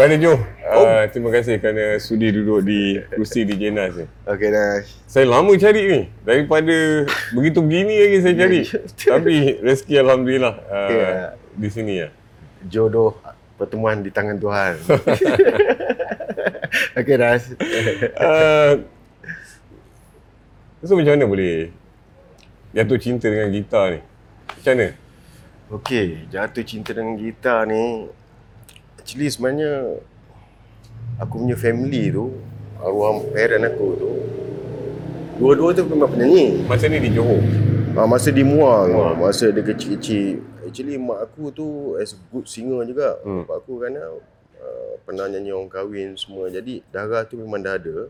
Brother Joe, oh. Uh, terima kasih kerana sudi duduk di kursi di Jenas ni. Okay dah. Saya lama cari ni. Daripada begitu begini lagi saya cari. Tapi rezeki Alhamdulillah uh, Yeah. di sini ya. Jodoh pertemuan di tangan Tuhan. okay dah. Uh, so macam mana boleh jatuh cinta dengan gitar ni? Macam mana? Okay, jatuh cinta dengan gitar ni Actually sebenarnya Aku punya family tu Arwah parent aku tu Dua-dua tu memang penyanyi Masa ni di Johor. ha, Masa di Muang Muang. Masa dia kecil-kecil Actually mak aku tu As good singer juga Hmm. Mak aku kan uh, Pernah nyanyi orang kahwin semua Jadi darah tu memang dah ada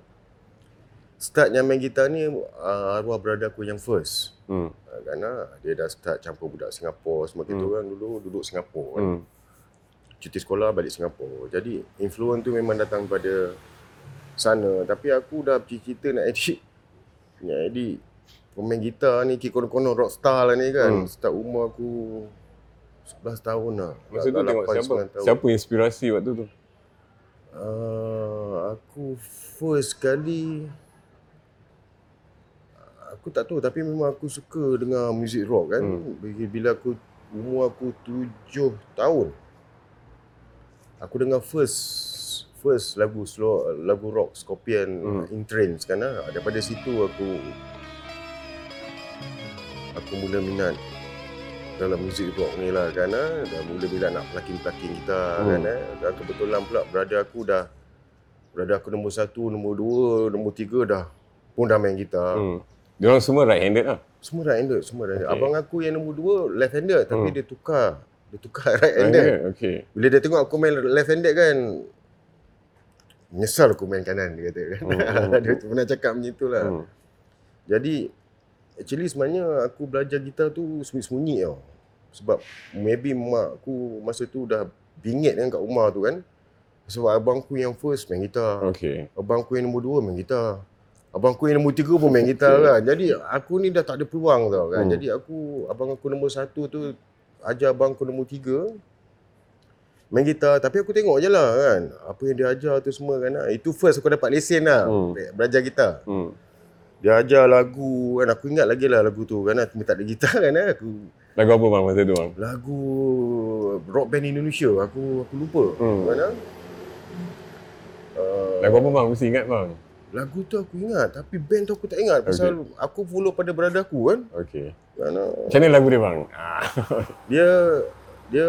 Start yang main gitar ni uh, Arwah brother aku yang first Hmm. uh, Kerana dia dah start campur budak Singapura Semua kita orang dulu duduk Singapura kan Hmm. Cuti sekolah balik Singapura. Jadi influence tu memang datang pada sana. Tapi aku dah cita nak edit. Nak edit pemain gitar ni kira konon-konon rockstar lah ni kan. Hmm. Start umur aku 11 tahun lah. Masa tu tengok 8, siapa? 9 tahun. Siapa inspirasi waktu tu? Uh, aku first kali aku tak tahu tapi memang aku suka dengar music rock kan. Hmm. Hmm. Bila aku umur aku 7 tahun. Aku dengar first first lagu slow lagu rock Scorpion Hmm. In Trains kan ah. Daripada situ aku aku mula minat dalam music rock ni lah kan ah. Dah mula bila nak pelaki-pelaki kita Hmm. kan ah. Dan kebetulan pula brother aku dah brother aku nombor satu, nombor dua, nombor tiga dah pun dah main gitar. Hmm. Dia orang semua right handed lah. Semua right handed, semua right handed. Okay. Abang aku yang nombor dua left handed tapi Hmm. dia tukar. Dia tukar right handed. Okay. Bila dia tengok aku main left handed kan Menyesal aku main kanan dia kata kan. Hmm, hmm, dia pernah cakap macam tu lah. Hmm. Jadi actually sebenarnya aku belajar gitar tu sembunyi-sembunyi tau. Sebab maybe mak aku masa tu dah bingit kan kat rumah tu kan. Sebab abang aku yang first main gitar. Okay. Abang aku yang nombor dua main gitar. Abang aku yang nombor tiga pun main gitar Okay. kan. Jadi aku ni dah tak ada peluang tau kan. Hmm. Jadi aku, abang aku nombor satu tu ajar abang aku nombor tiga main gitar. Tapi aku tengok je lah kan. Apa yang dia ajar tu semua kan. Itu first aku dapat lesen lah. Hmm. Belajar gitar. Hmm. Dia ajar lagu kan. Aku ingat lagi lah lagu tu kan. Aku tak ada gitar kan. Aku Lagu apa bang masa tu bang? lagu rock band Indonesia. Aku aku lupa. Hmm. Kan? Uh, Lagu apa bang? Mesti ingat bang. Lagu tu aku ingat tapi band tu aku tak ingat pasal aku follow pada brother aku kan. Okay. Kerana Macam mana lagu dia bang? Dia dia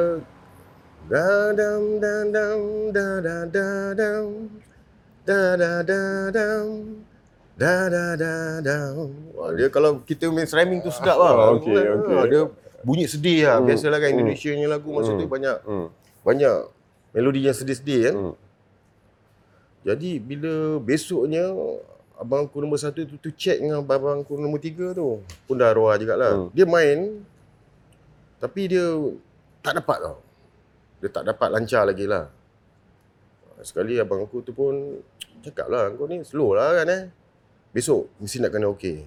da dam da dam da da da dam da da da dam da da da dam. Wah, dia kalau kita main rhyming tu sedap lah. Oh, okey, Ah, okey. Dia bunyi sedih lah. Hmm, Biasalah kan hmm. Indonesia punya lagu masa tu Hmm. banyak Hmm. banyak melodi yang sedih-sedih kan. Jadi bila besoknya abang aku nombor satu tu, tu check dengan abang aku nombor tiga tu. Pun dah arwah juga lah. Hmm. Dia main tapi dia tak dapat tau. Dia tak dapat lancar lagi lah. Sekali abang aku tu pun cakap lah kau ni slow lah kan eh. Besok mesti nak kena okey.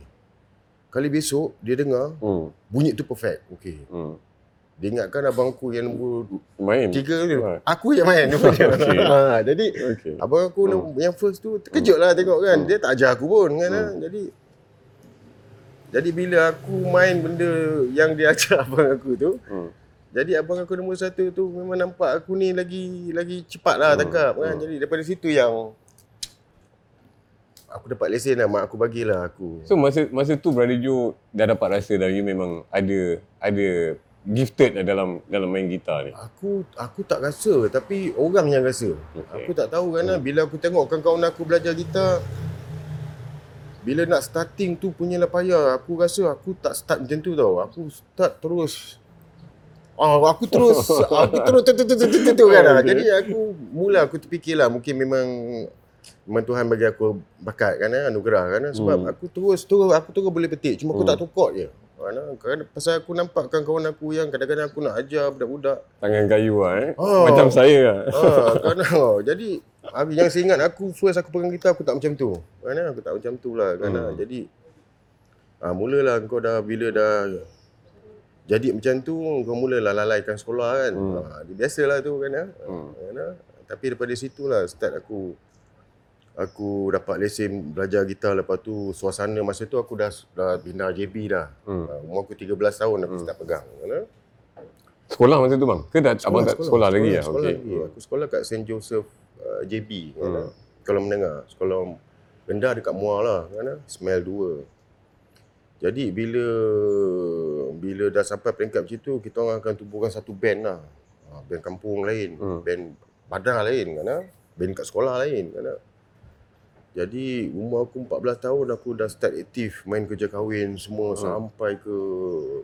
Kali besok dia dengar Hmm. bunyi tu perfect. Okey. Hmm. Dia ingatkan abang aku yang nombor Main. tiga tu. Ah. Aku yang main. Okey. ha, jadi Okay. Abang aku Hmm. yang first tu terkejut lah tengok kan. Hmm. Dia tak ajar aku pun kan. Hmm. Hmm. Jadi jadi bila aku main benda yang dia ajar abang aku tu, Hmm. jadi abang aku nombor satu tu memang nampak aku ni lagi lagi cepat lah Hmm. kan. Hmm. Jadi daripada situ yang aku dapat lesen lah mak aku bagilah aku. So masa masa tu Brother Joe dah dapat rasa dah you memang ada ada gifted lah dalam dalam main gitar ni. Aku aku tak rasa tapi orang yang rasa. Okay. Aku tak tahu kan Hmm. bila aku tengok kawan-kawan aku belajar gitar bila nak starting tu punya lah payah aku rasa aku tak start macam tu tau. Aku start terus Ah, aku terus aku terus tu tu tu tu tu tu kan. Jadi aku mula aku terfikirlah mungkin memang memang Tuhan bagi aku bakat kan anugerah kan sebab Hmm. aku terus terus aku terus boleh petik cuma aku Hmm. tak tukar je. Kan eh. Kerana pasal aku nampak kawan aku yang kadang-kadang aku nak ajar budak-budak. Tangan kayu lah eh. Oh. Macam saya lah. Ah, kan oh, jadi aku yang saya ingat aku first aku pegang gitar aku tak macam tu. Kan aku tak macam tu lah kan. Hmm. Jadi ah mulalah kau dah bila dah jadi macam tu kau mulalah lalaikan sekolah kan. Hmm. Ah, dia biasalah tu kan eh. Hmm. Kan. Tapi daripada situlah start aku aku dapat lesen belajar gitar lepas tu suasana masa tu aku dah dah bina JB dah. Hmm. Hmm. umur aku 13 tahun aku Hmm. start pegang kan. eh. Sekolah masa tu bang? Ke dah abang tak sekolah, lagi ya? Sekolah Okey. lagi. Aku sekolah kat St. Joseph uh, JB. Hmm. Hmm. Sekolah menengah. Sekolah rendah dekat Muar lah. Kan? Smell 2. Jadi bila bila dah sampai peringkat macam tu, kita orang akan tubuhkan satu band lah. Ha, band kampung lain. Hmm. Band badar lain. Kan? Band kat sekolah lain. Kan? Jadi umur aku 14 tahun aku dah start aktif main kerja kahwin semua Hmm. sampai ke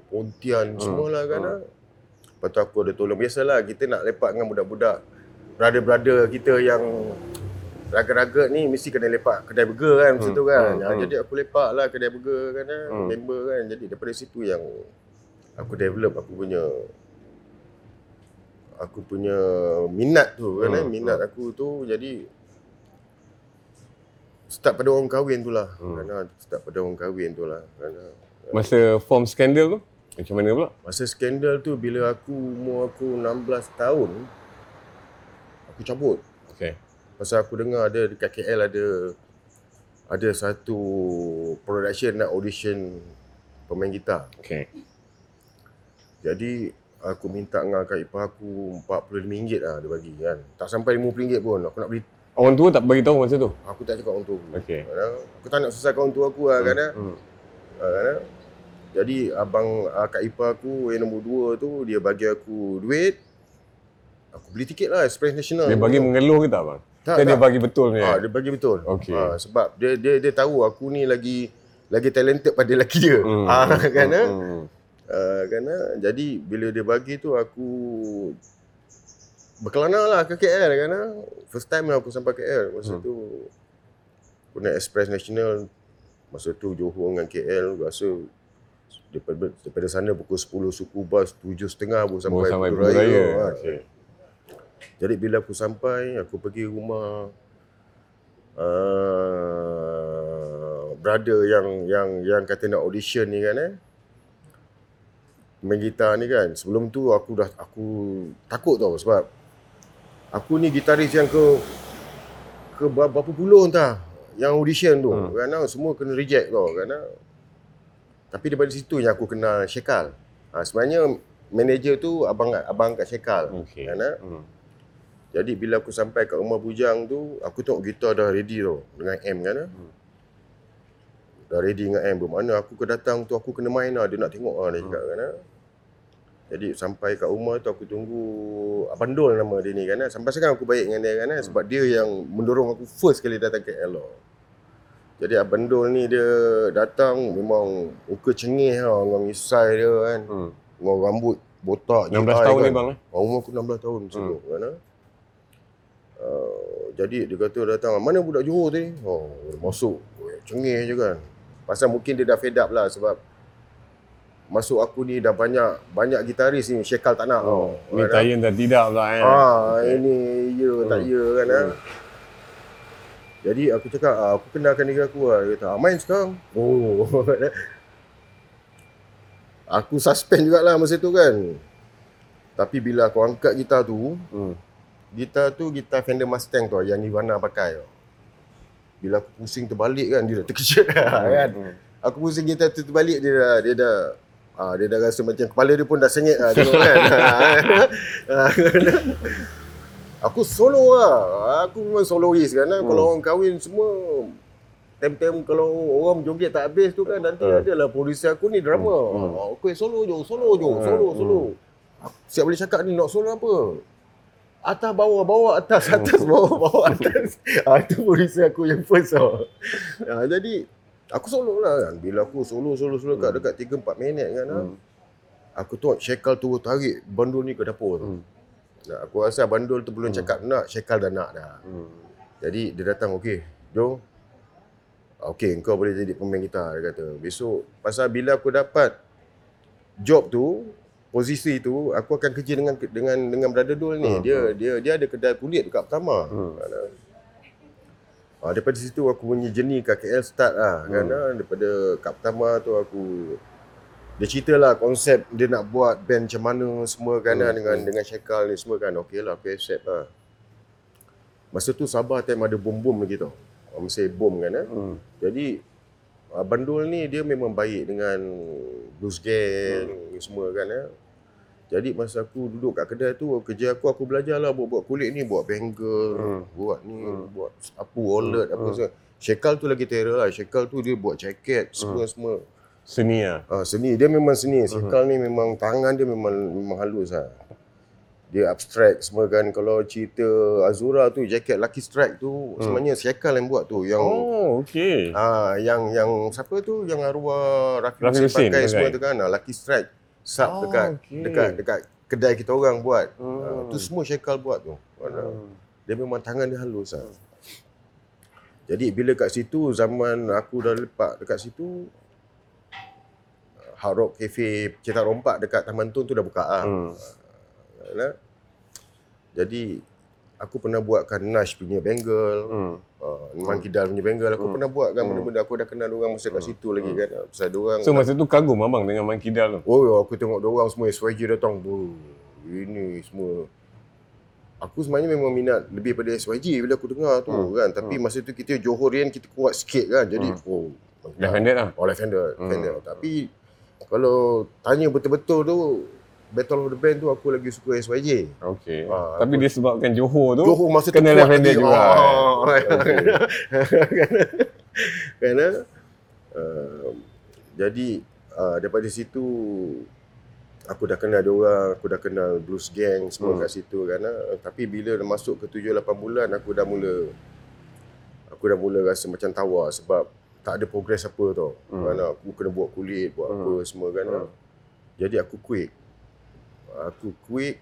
Pontian Hmm. semualah kan. Hmm. Lepas tu aku ada tolong. Biasalah kita nak lepak dengan budak-budak. Brother-brother kita yang raga-raga ni mesti kena lepak kedai burger kan masa Hmm, tu kan. hmm, Ha, hmm. Jadi aku lepak lah kedai burger kan eh, Hmm. member kan. Jadi daripada situ yang aku develop aku punya aku punya minat tu kan eh. Hmm, Minat aku tu jadi start pada orang kahwin tu lah. Hmm. Ah. start pada orang kahwin tu lah. Kan, ah. Masa form skandal tu? Macam mana pula? Masa skandal tu bila aku umur aku 16 tahun aku cabut. Okay. Pasal aku dengar ada dekat KL ada ada satu production nak audition pemain gitar. Okay. Jadi aku minta dengan kak ipar aku RM45 lah dia bagi kan. Tak sampai RM50 pun. Aku nak beli Orang tua tak bagi tahu masa tu? aku tak cakap orang tua aku. Okay. Kan, Aku tak nak susahkan orang tua aku lah kan. eh. Hmm. Kan, eh. Jadi abang ah, kak ipar aku yang nombor dua tu dia bagi aku duit. Aku beli tiket lah Express National. Dia bagi mengeluh ke tak bang? tak, Ke dia tak. bagi betul ni? Ah, dia bagi betul. Okey. Ah, sebab dia dia dia tahu aku ni lagi lagi talented pada lelaki dia. Hmm. Ah, kan eh? Hmm. Ah, kan eh? Jadi bila dia bagi tu aku berkelana lah ke KL kan eh? First time lah aku sampai KL masa Hmm. tu. Aku naik Express National masa tu Johor dengan KL rasa daripada, daripada sana pukul 10 suku bas 7.30 baru sampai, Baru sampai Pulau Pulau Raya. Ah, Okay. jadi bila aku sampai, aku pergi rumah uh, brother yang yang yang kata nak audition ni kan eh. Main gitar ni kan. Sebelum tu aku dah aku takut tau sebab aku ni gitaris yang ke ke ber- berapa puluh entah yang audition tu Hmm. kan ah, semua kena reject tau kan ah. Tapi daripada situ yang aku kenal Shekal. Ha, sebenarnya manager tu abang abang kat Shekal. Okay. Kan ah. Hmm. Jadi bila aku sampai kat rumah bujang tu, aku tengok gitar dah ready tau dengan M kan. Hmm. Dah ready dengan M. Bermakna aku ke datang tu aku kena main lah. Dia nak tengok lah dia Hmm. cakap kan. Jadi sampai kat rumah tu aku tunggu Abang Dol nama dia ni kan. ah. Sampai sekarang aku baik dengan dia kan. ah. Sebab dia yang mendorong aku first kali datang ke LO. Jadi Abang Dol ni dia datang memang muka cengih lah dengan misai dia kan. Hmm. Dengan rambut botak 16 jitai tahun kan. ni bang eh? Umur aku 16 tahun masa Hmm. tu kan. Uh, jadi dia kata datang, mana budak Johor tadi? Oh, masuk. Cengih je kan. Pasal mungkin dia dah fed up lah sebab masuk aku ni dah banyak banyak gitaris ni Shekal tak nak. Oh, tau. ni Kan? Tayan dah tidak pula eh. Ah, ini ya tak Hmm. ya kan. Hmm. Jadi aku cakap, ah, aku kenalkan diri aku lah. Dia kata, ah, main sekarang. Oh. aku suspend jugalah masa tu kan. Tapi bila aku angkat gitar tu, Hmm. Gitar tu gitar Fender Mustang tu yang Nirvana pakai tu. Bila aku pusing terbalik kan dia dah terkejut dah kan. Hmm. Aku pusing gitar tu terbalik dia dah dia dah ah dia dah rasa macam kepala dia pun dah sengit lah tengok kan. Ah, aku solo lah. Aku memang soloist kan. Hmm. Kalau orang kahwin semua Tem-tem kalau orang joget tak habis tu kan nanti Hmm. adalah producer aku ni drama. Hmm. Hmm. Okay, solo je, solo je, solo, Hmm. solo. Aku siap boleh cakap ni nak solo apa? Atas bawah bawah atas atas bawah bawah atas. ah itu producer aku yang first tau. ah, jadi aku solo lah kan. Bila aku solo solo solo kat dekat 3 4 minit kan. ah, Hmm. Aku tengok Shekal tu tarik bandul ni ke dapur tu. Hmm. Nah, aku rasa bandul tu belum cakap nak, Shekal dah nak dah. Hmm. Jadi dia datang, okey, jom. Okey, engkau boleh jadi pemain gitar, dia kata. Besok, pasal bila aku dapat job tu, posisi tu, aku akan kerja dengan dengan dengan brother Dul ni. Hmm, Dia dia dia ada kedai kulit dekat pertama. Hmm. Kan, ah. Ah, daripada situ aku punya journey kat KL start lah. Kan, Hmm. ah. Daripada kat pertama tu aku dia cerita lah konsep dia nak buat band macam mana semua kan Hmm, hmm. dengan hmm. dengan Syekal ni semua kan. Okey lah aku accept lah. Masa tu Sabah time ada bom-bom lagi tau. Ah, Masih bom kan eh. Hmm. Jadi ah, Bandul ni dia memang baik dengan blues gang Hmm. semua kan eh. Jadi masa aku duduk kat kedai tu kerja aku aku belajar lah buat-buat kulit ni, buat bangle, Hmm. buat ni, Hmm. buat sapu, wallet apa Hmm. semua. Syekal tu lagi terror lah. Syekal tu dia buat jaket semua semua. Seni lah. Ah, seni dia memang seni. Syekal ni memang tangan dia memang memang halus lah. Dia abstract semua kan. Kalau cerita Azura tu jaket Lucky Strike tu sebenarnya Syekal yang buat tu yang Oh, okey. Ah, yang yang siapa tu yang arwah Rafi Rafi Hussein pakai semua tu kan. Ah, Lucky Strike. Sub Oh, dekat okey. dekat dekat kedai kita orang buat. Hmm. Ah, tu semua Syekal buat tu. Ah, Hmm. Dia memang tangan dia halus lah. Jadi bila kat situ zaman aku dah lepak dekat situ Hard Rock Cafe Cetak Rompak dekat Taman Tun tu dah buka lah. Hmm. Kan? Jadi aku pernah buatkan Nash punya bangle. Hmm. Uh, Monkey Dal punya bangle aku Hmm. pernah buat kan Hmm. benda-benda aku dah kenal orang masa kat situ lagi kan. Pasal orang So masa tu kagum abang dengan Monkey Dal tu. Oh aku tengok orang semua SYG datang tu. Ini semua Aku sebenarnya memang minat lebih pada SYG bila aku dengar tu Hmm. kan. Tapi masa tu kita Johorian kita kuat sikit kan. Jadi Hmm. oh Left handed lah. Oh left hander, Hmm. Tapi kalau tanya betul-betul tu Battle of the Band tu aku lagi suka SYG. Okey. Ah, Tapi aku- disebabkan Johor tu Johor masa tu kena handed lagi. juga. Oh, Okey. Kerana uh, jadi uh, daripada situ aku dah kenal dia orang, aku dah kenal blues gang semua Hmm. kat situ kan. Tapi bila dah masuk ke 7 8 bulan aku dah mula aku dah mula rasa macam tawar sebab tak ada progress apa tau. Hmm. Kan aku kena buat kulit, buat Hmm. apa semua kan. Hmm. Jadi aku quit. Aku quit.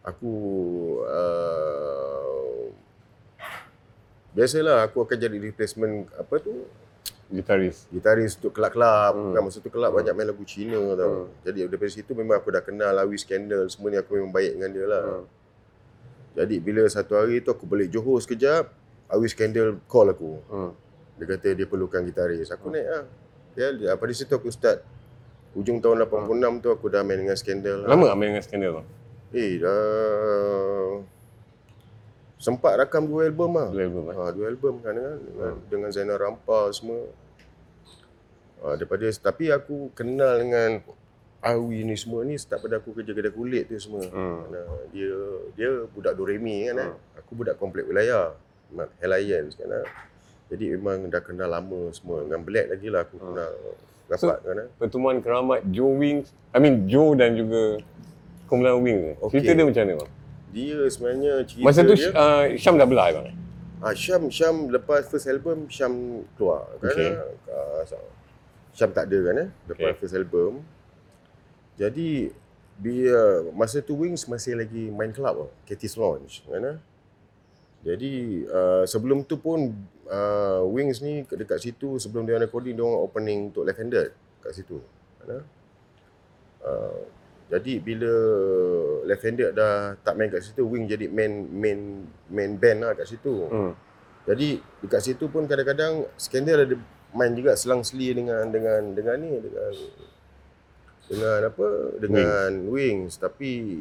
Aku uh, biasalah aku akan jadi replacement apa tu Gitaris. gitaris untuk kelab-kelab Hmm. kan masa tu kelab Hmm. banyak main lagu Cina tau. Hmm. Jadi daripada situ memang aku dah kenal Lawi Scandal semua ni aku memang baik dengan dia lah. Hmm. Jadi bila satu hari tu aku balik Johor sekejap, Lawi Scandal call aku. Hmm. Dia kata dia perlukan gitaris. Aku naik lah. Ya, pada situ aku start Hujung tahun 86 tu aku dah main dengan Scandal lah. Lama tak main dengan skandal tu? Eh, dah sempat rakam dua album lah. Dua album, eh? Ha, dua album kan dengan dengan, Hmm. dengan Zainal Rampa semua. Ha, daripada tapi aku kenal dengan Awi ni semua ni start pada aku kerja kedai kulit tu semua. Hmm. Dia dia budak Doremi kan eh. Hmm. Aku budak komplek wilayah. Alliance kan eh. Jadi memang dah kenal lama semua. Dengan Black lagi lah aku Hmm. kenal rapat kan eh. Pertemuan keramat Joe Wings, I mean Joe dan juga Kumpulan Wings tu. Okey. Cerita dia macam mana bang? Dia sebenarnya cerita Masa tu dia uh, Syam dah belah bang? Ah, Syam, Syam lepas first album Syam keluar kan. Okey. Uh, Syam tak ada kan eh lepas Okey. first album. Jadi dia masa tu Wings masih lagi main club tau, Katies Lounge kan eh. Jadi uh, sebelum tu pun uh, Wings ni dekat situ sebelum dia recording dia orang opening untuk Left Handed kat situ. Eh? Uh, jadi bila Left Handed dah tak main kat situ Wing jadi main main main band lah kat situ. Hmm. Jadi dekat situ pun kadang-kadang Skandal ada main juga selang-seli dengan dengan dengan ni dengan dengan apa dengan Wings, tapi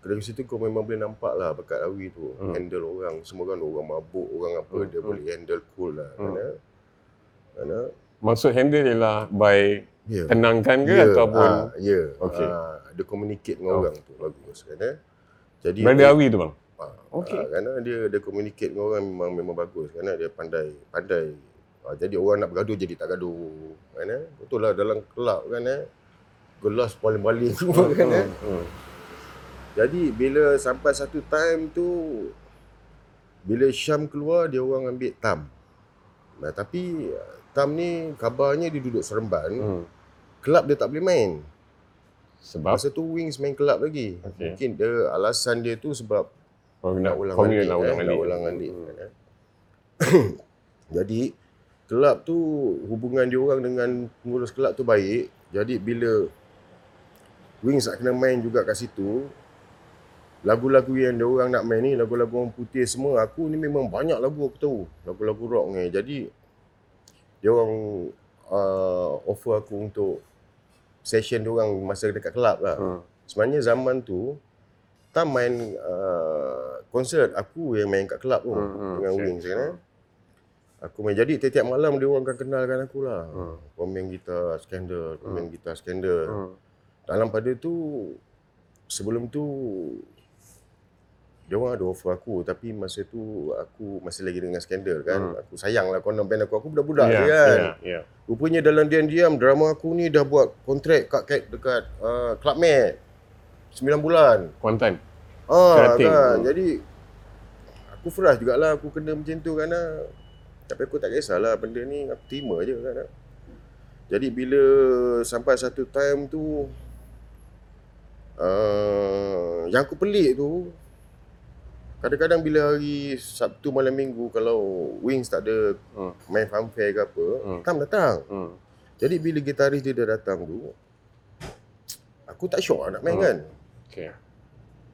dari situ kau memang boleh nampak lah bakat Awi tu Hmm. handle orang semua kan orang mabuk orang apa Hmm, dia hmm. boleh handle cool lah Hmm. Mana? Maksud handle ialah by Ya. tenangkan ke Ya, ataupun ah, ya. Okey. Ah, dia communicate dengan Oh. orang tu bagus kan eh. Jadi Brother Awi tu bang? Ah, Okey. ah, kerana dia dia communicate dengan orang memang memang bagus kerana dia pandai pandai. Ah, jadi orang nak bergaduh jadi tak gaduh. Kan eh? Betul lah dalam kelab kan eh. Gelas paling-paling semua kan eh. Hmm. Jadi bila sampai satu time tu bila Syam keluar dia orang ambil Tam. Nah, tapi Tam ni kabarnya dia duduk Seremban. Hmm. Kelab dia tak boleh main. Sebab Masa tu Wings main kelab lagi. Okey. Mungkin dia alasan dia tu sebab Oh, nak ulang formula alik, nak eh, ulang nak alik. ulang alik. Hmm. kan, eh. Jadi kelab tu hubungan dia orang dengan pengurus kelab tu baik. Jadi bila Wings nak kena main juga kat situ, lagu-lagu yang dia orang nak main ni lagu-lagu orang putih semua. Aku ni memang banyak lagu aku tahu. Lagu-lagu rock ni. Jadi dia orang uh, offer aku untuk session dia orang masa dekat kelab lah. Hmm. Sebenarnya zaman tu Tam main uh, konsert aku yang main kat kelab tu Hmm, hmm, dengan okay. Wings kan. eh. Aku main jadi tiap-tiap malam dia orang akan kenalkan aku lah. Hmm. Kau main gitar skandal, kau main gitar skandal. Hmm. Dalam pada tu sebelum tu dia orang ada offer aku tapi masa tu aku masih lagi dengan skandal kan. Hmm. Aku sayang lah kau band aku. Aku budak-budak Ya, je kan. ya, ya. Rupanya dalam diam-diam drama aku ni dah buat kontrak kat, kat dekat uh, Club Med. 9 bulan. Kuantan. Ah Cutting. kan. Hmm. Jadi aku frust jugalah aku kena macam tu kan. Tapi aku tak kisahlah benda ni aku terima je kan. Jadi bila sampai satu time tu uh, yang aku pelik tu kadang-kadang bila hari Sabtu malam minggu kalau Wings tak ada Hmm. main fanfare ke apa, Hmm. Tam datang. Hmm. Jadi bila gitaris dia dah datang tu aku tak syok lah nak main Hmm. kan. Okay.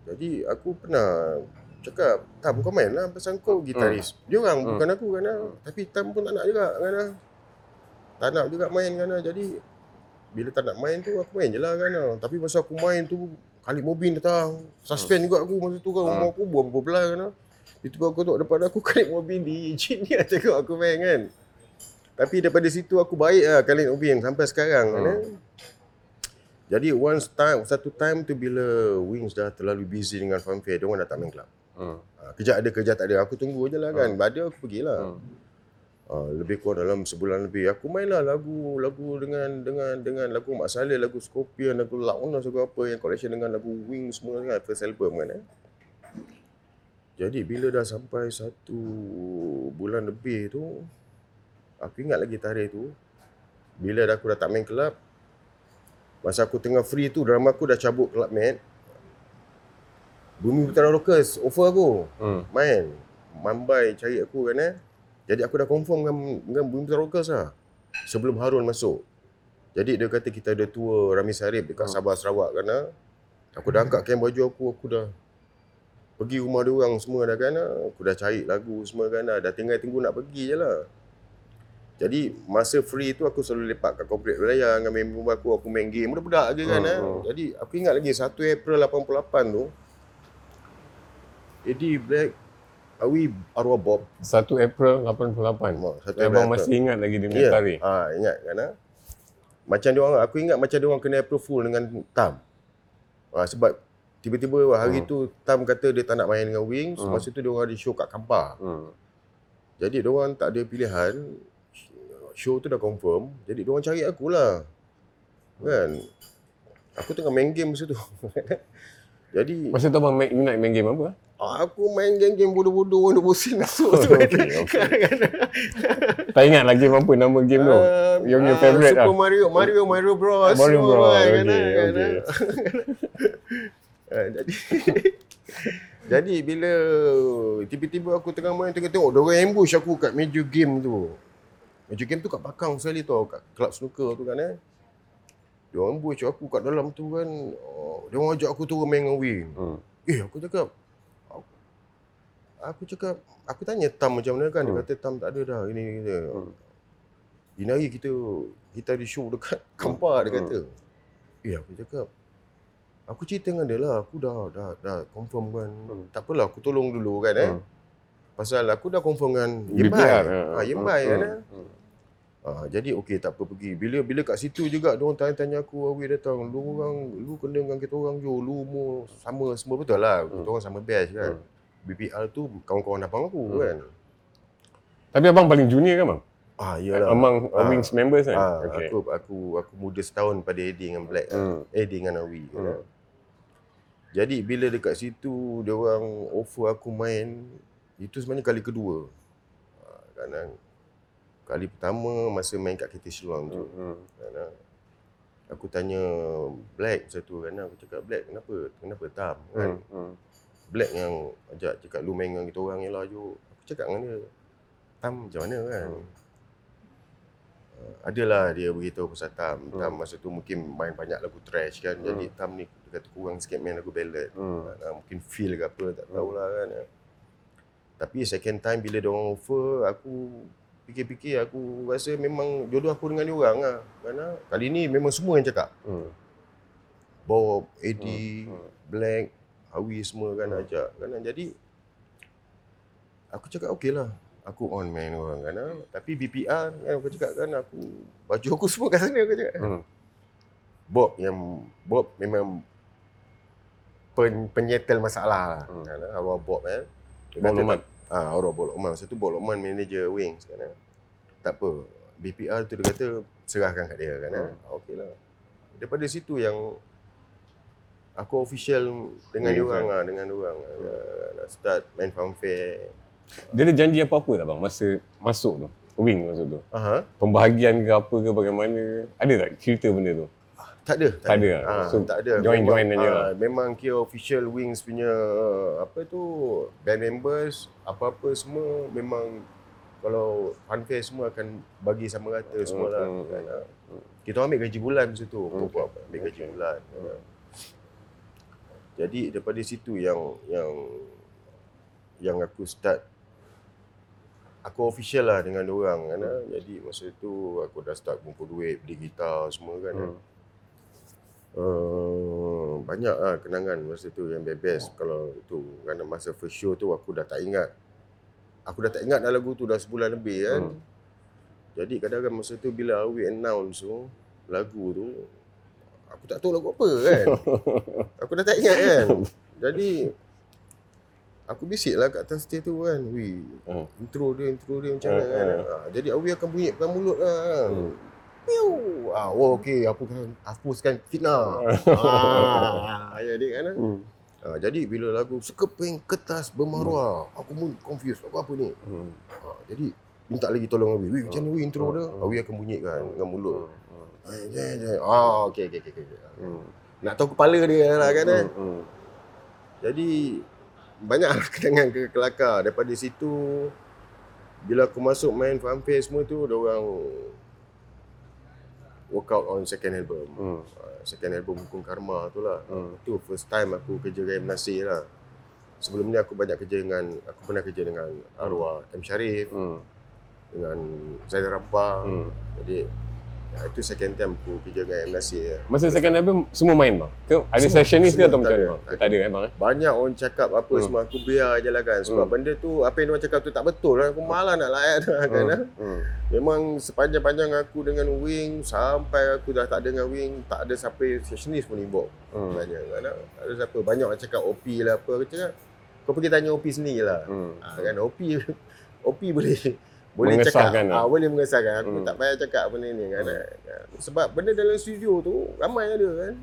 Jadi aku pernah cakap, Tam kau main lah pasal kau gitaris. Dia orang Hmm. bukan aku kan. ah. Tapi Tam pun tak nak juga kan. ah. Tak nak juga main kan. ah. Jadi bila tak nak main tu aku main je lah kan. ah. Tapi masa aku main tu Khalid Mobin datang. Suspend juga aku masa tu kan. Hmm. Umur aku berapa belas kan. ah. Itu aku tengok depan aku Khalid Mobin di izin dia tengok aku main kan. Tapi daripada situ aku baik lah Khalid Mobin sampai sekarang kan. Hmm. ah. Jadi once time, satu time tu bila Wings dah terlalu busy dengan fanfare, dia orang dah tak main club. Hmm. Ha, kerja ada, kerja tak ada. Aku tunggu je lah kan. Ada aku pergilah. Hmm. Ha, lebih kurang dalam sebulan lebih. Aku main lah lagu lagu dengan dengan dengan lagu Mak Saleh, lagu Scorpion, lagu Launas, lagu apa yang collection dengan lagu Wings semua kan. First album kan eh. Jadi bila dah sampai satu bulan lebih tu, aku ingat lagi tarikh tu. Bila dah aku dah tak main kelab, masa aku tengah free tu, drama aku dah cabut Club Med. Bumi Utara Rockers offer aku Hmm. main. Mambai cari aku kan eh. Jadi aku dah confirm dengan, dengan Bumi Utara Rockers lah. Sebelum Harun masuk. Jadi dia kata kita ada tour Rami Sarip dekat Hmm. Sabah Sarawak kan ah. Aku dah angkat kain baju aku, aku dah pergi rumah dia orang semua dah kan ah. Aku dah cari lagu semua kan ah. Dah tinggal tunggu nak pergi je lah. Jadi masa free tu aku selalu lepak kat corporate wilayah dengan member aku, aku main game budak-budak je kan ah. hmm. Jadi aku ingat lagi 1 April 88 tu Eddie Black Awi arwah Bob 1 April 88. Mak, 1 Abang April. masih ingat lagi dia punya Ya. tarikh. Ah, ingat kan ah. Macam dia orang aku ingat macam dia orang kena April Fool dengan Tam. Ah, sebab tiba-tiba hari Hmm. tu Tam kata dia tak nak main dengan Wings, Hmm. masa tu dia orang ada show kat Kampar. Hmm. Jadi dia orang tak ada pilihan. Show tu dah confirm. Jadi dia orang cari aku lah. Kan? Aku tengah main game masa tu. Jadi Masa tu abang main, main game apa? Aku main game-game bodoh-bodoh Wonder Bosin masuk tu. Okey. Tak ingat lagi apa nama game tu? Ah, Yang punya ah, favourite Super lah. Mario, Mario, Mario Bros. Mario Bros. kan, Okey, kan, kan, okey. Ah, jadi jadi bila tiba-tiba aku tengah main tengah tengok dia orang ambush aku kat meja game tu. Meja game tu kat belakang sekali tau kat club snooker tu kan eh. Dia orang ambush aku kat dalam tu kan. Oh, dia orang ajak aku turun main dengan Wing. Hmm. Eh aku cakap aku cakap aku tanya Tam macam mana kan dia Hmm. kata Tam tak ada dah ini ni dia. Hmm. Ini hari kita kita ada show dekat Kampar dia Hmm. kata. Eh aku cakap Aku cerita dengan dia lah, aku dah dah dah confirm kan. Hmm. Tak apalah aku tolong dulu kan eh. Hmm. Pasal aku dah confirm dengan BPR, Yembai. ha. Ha, Yembai kan Hmm. eh. Hmm. Ha, jadi okey tak apa pergi. Bila bila kat situ juga dia orang tanya-tanya aku, Awi datang, lu orang lu kena dengan kita orang jo, lu umur sama semua betul lah. Kita Hmm. orang sama batch kan. Hmm. BPR tu kawan-kawan abang aku Hmm. kan. Tapi abang paling junior kan bang? Ah iyalah. Among Ah. Wings members kan? Ah, Okey. aku aku aku muda setahun pada Eddie dengan Black. Hmm. Eddie dengan Awi. Hmm. Kan? Jadi bila dekat situ dia orang offer aku main itu sebenarnya kali kedua. Ah, Kan kali pertama masa main kat KT Shillong tu. Hmm. Hmm. Kan, ah. Aku tanya Black masa tu kan aku cakap Black kenapa? Kenapa Tam kan? Hmm. Hmm. Black yang ajak cakap lu main dengan kita orang je lah Ju. Aku cakap dengan dia. Tam macam mana kan? Hmm. Uh, adalah dia beritahu pasal Tam. Hmm. Tam masa tu mungkin main banyak lagu trash kan. Jadi Tam ni dia kata kurang sikit main lagu ballad. Hmm. Uh, mungkin feel ke apa tak tahulah kan. Tapi second time bila dia orang offer aku fikir-fikir aku rasa memang jodoh aku dengan dia orang lah. Kerana kali ni memang semua yang cakap. Hmm. Bob, Eddie, Hmm. Black, Hawi semua kan ajak kan. Jadi aku cakap okey lah. Aku on main orang kan. Tapi BPR kan aku cakap kan aku baju aku semua kat sana aku cakap. Hmm. Bob yang Bob memang pen, penyetel masalah lah. Hmm. Kan, arwah Bob kan. Dia Bob Lokman. tak- Ah, arwah Bob Lokman. Masa tu Bob Lokman manager Wings kan. Tak apa. BPR tu dia kata serahkan kat dia kan. Hmm. Hmm. Okey lah. Daripada situ yang aku official dengan dia orang lah, dengan dia orang. Hmm. Nak start main fanfare. Dia ada janji apa-apa tak bang masa masuk tu? Wing masa tu. Aha. Pembahagian ke apa ke bagaimana? Ada tak cerita benda tu? Tak ada. Tak ada. Ah, So, tak ada. join-join memang, aja lah. Memang kira official Wings punya apa tu band members apa-apa semua memang kalau funfair semua akan bagi sama rata semua lah. hmm, kan, ah. Kita ambil gaji bulan masa tu. Hmm, apa ambil gaji Okay. bulan. kan. Jadi daripada situ yang yang yang aku start aku official lah dengan orang kan. ah. Jadi masa tu aku dah start kumpul duit beli gitar semua kan. Hmm. Uh, banyak lah kenangan masa tu yang best kalau tu kerana masa first show tu aku dah tak ingat aku dah tak ingat dah lagu tu dah sebulan lebih kan Hmm. jadi kadang-kadang masa tu bila Awi announce tu lagu tu aku tak tahu lagu apa kan aku dah tak ingat kan jadi aku bisik lah kat atas stage tu kan Wih, Hmm. intro dia intro dia macam mana Hmm, kan hmm. Ah, jadi Awi akan bunyikan mulut lah Hmm. Piu. Ah, oh, okey, aku kan hapuskan fitnah. ah, ya dia kan. Hmm. Ah, jadi bila lagu sekeping kertas bermaruah, aku pun confused apa apa ni. Hmm. Ah, jadi minta lagi tolong Awi. Wih, macam mana Awi intro dia? Hmm. Awi akan bunyikan dengan mulut. Hmm. Ah. Ah, okey okey okey. Hmm. Nak tahu kepala dia lah kan eh. Hmm. Jadi banyak kenangan ke kelakar daripada situ bila aku masuk main fanfare semua tu dia orang work out on second album. Hmm. Uh, second album Hukum Karma tu lah. Hmm. Itu first time aku kerja dengan. Nasir lah. Sebelum ni aku banyak kerja dengan, aku pernah kerja dengan arwah M. Sharif, Hmm. dengan Zainal Rabbah. Hmm. Jadi, ya, itu second time aku kerja dengan M. Nasir. Masa second album semua main bang? Ke ada Semua- sessionis ke semua atau tak macam mana? bang? Tak ada kan bang? eh? Banyak orang cakap apa Hmm. semua, aku biar je lah kan. Sebab Hmm. benda tu, apa yang orang cakap tu tak betul lah. Aku malah nak layan lah kan. Hmm. ah. Hmm. Memang sepanjang-panjang aku dengan Wing, sampai aku dah tak ada dengan Wing, tak ada siapa sessionis pun inbox. Hmm. Banyak kan. ah. Tak ada siapa. Banyak orang cakap OP lah apa. Aku cakap, kau pergi tanya OP sendiri lah. Hmm. Ha, kan OP OP boleh boleh Mengesahkan cakap lah. ah, boleh mengesahkan aku Hmm. tak payah cakap benda ni kan hmm. sebab benda dalam studio tu ramai ada kan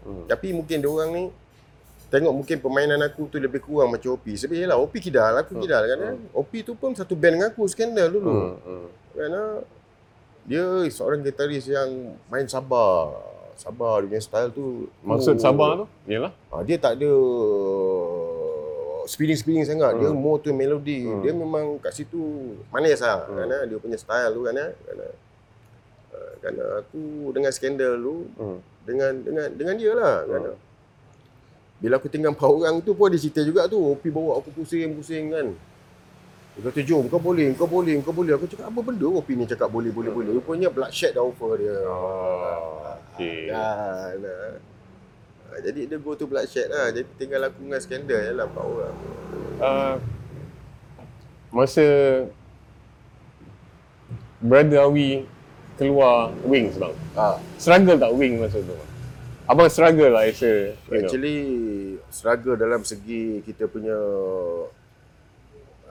Hmm. tapi mungkin dia orang ni tengok mungkin permainan aku tu lebih kurang macam OP sebab yelah OP kidal aku Hmm. kidal kan Hmm. OP tu pun satu band dengan aku skandal dulu Hmm. Hmm. kan ah. dia seorang gitaris yang main sabar sabar dia punya style tu Maksud oh. sabar tu? Yalah. Ah, dia tak ada spinning-spinning sangat. Dia Hmm. more to melody. Hmm. Dia memang kat situ manis lah. Hmm. Kerana dia punya style tu kan. eh. Kerana, uh, kerana aku dengan skandal tu Hmm. dengan dengan dengan dia lah. Hmm. Kerana bila aku tinggal empat orang tu pun dia cerita juga tu. Opi bawa aku pusing-pusing kan. Dia kata, jom kau boleh, kau boleh, kau boleh. Aku cakap, apa benda Opi ni cakap boleh, boleh, boleh. Rupanya bloodshed dah offer dia. Oh, okay. Kan. Ah. Jadi dia go to bloodshed lah. Jadi tinggal aku dengan skandal je lah empat orang. Uh, masa Brother Awi keluar Wings bang. Ah, Struggle tak Wing masa tu? Abang struggle lah as a, you know. actually struggle dalam segi kita punya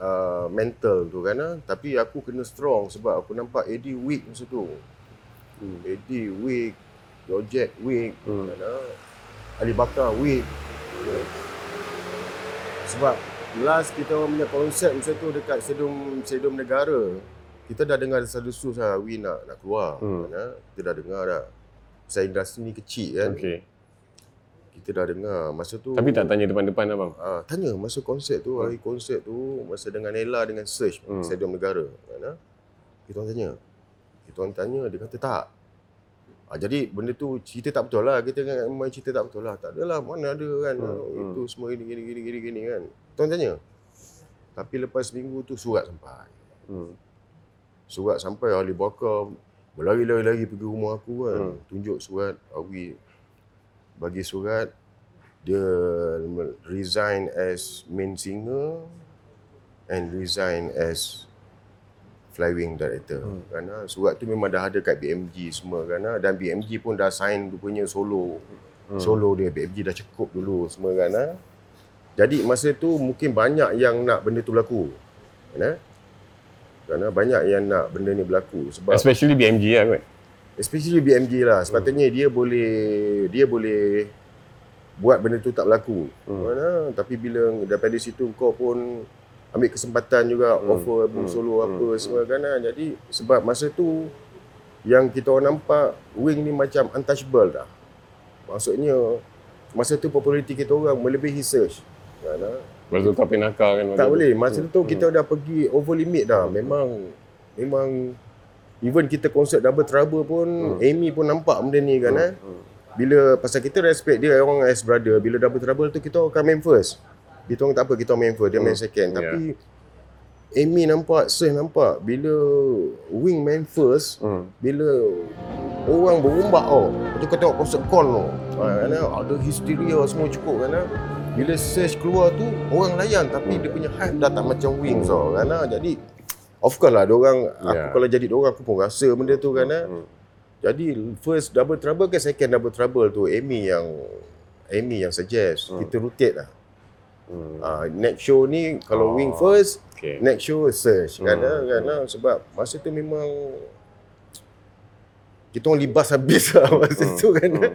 uh, mental tu kan. Tapi aku kena strong sebab aku nampak Eddie weak masa tu. Hmm. Eddie weak, Project weak, Hmm. kan. Ali Bakar weak. Sebab last kita orang punya konsep masa tu dekat Sedum Sedum Negara. Kita dah dengar desas-desus lah Wi nak nak keluar. Hmm. Kan, ah. Kita dah dengar dah. Pasal industri ni kecil kan. Okay. kita dah dengar. Masa tu Tapi tak tanya depan-depan abang. Ah, tanya masa konsert tu, hari konsert tu, masa dengan Ella dengan Search Hmm. Stadium Negara. Kan, ah? Kita orang tanya. Kita orang tanya, dia kata tak. Ah, jadi benda tu cerita tak betul lah. Kita kan main cerita tak betul lah. Tak adalah, mana ada kan. Hmm, Ah, hmm. Itu semua gini, gini, gini, gini, gini kan. Orang tanya. Tapi lepas minggu tu surat sampai. Hmm. Surat sampai Ali Bakar berlari-lari-lari pergi rumah aku kan. Hmm. Tunjuk surat, Awi bagi surat dia resign as main singer and resign as flywing director. Hmm. Kerana surat tu memang dah ada kat BMG semua kerana dan BMG pun dah sign rupanya solo. Hmm. Solo dia BMG dah cukup dulu semua kerana jadi masa tu mungkin banyak yang nak benda tu berlaku. Kerana kerana banyak yang nak benda ni berlaku sebab Especially BMG lah kot. especially BMG lah sepatutnya dia boleh dia boleh buat benda tu tak berlaku Hmm. mana tapi bila daripada situ kau pun ambil kesempatan juga Hmm. offer album Hmm. solo apa Hmm. semua kan ah. jadi sebab masa tu yang kita orang nampak Wing ni macam untouchable dah maksudnya masa tu populariti kita orang melebihi search kan ah. Lepas tu tapi nakal kan. Tak boleh. Masa Hmm. tu kita dah pergi over limit dah. Memang memang even kita konsert Double Trouble pun Hmm. Amy pun nampak benda ni kan eh. Hmm. Bila pasal kita respect dia orang as brother. Bila Double Trouble tu kita akan main first. Kita orang tak apa kita main first, dia main Hmm. second. Yeah. Tapi Amy nampak, Sir nampak bila Wing main first, Hmm. bila orang berumbak tau. Macam kau tengok konsert con tu. Ha, kan, eh? ada hysteria semua cukup kan. eh. Bila search keluar tu orang layan tapi dia punya hype dah tak macam Wings tau kan. eh. Jadi of course lah orang aku Yeah. kalau jadi orang aku pun rasa benda tu kan. Hmm. Jadi first double trouble ke second double trouble tu Amy yang Amy yang suggest Hmm. kita rotate lah. Hmm. Ha, next show ni kalau Oh. Wing first, Okay. next show search kan Hmm. hmm. kan sebab masa tu memang kita orang libas habis lah masa Hmm. tu kan. Hmm.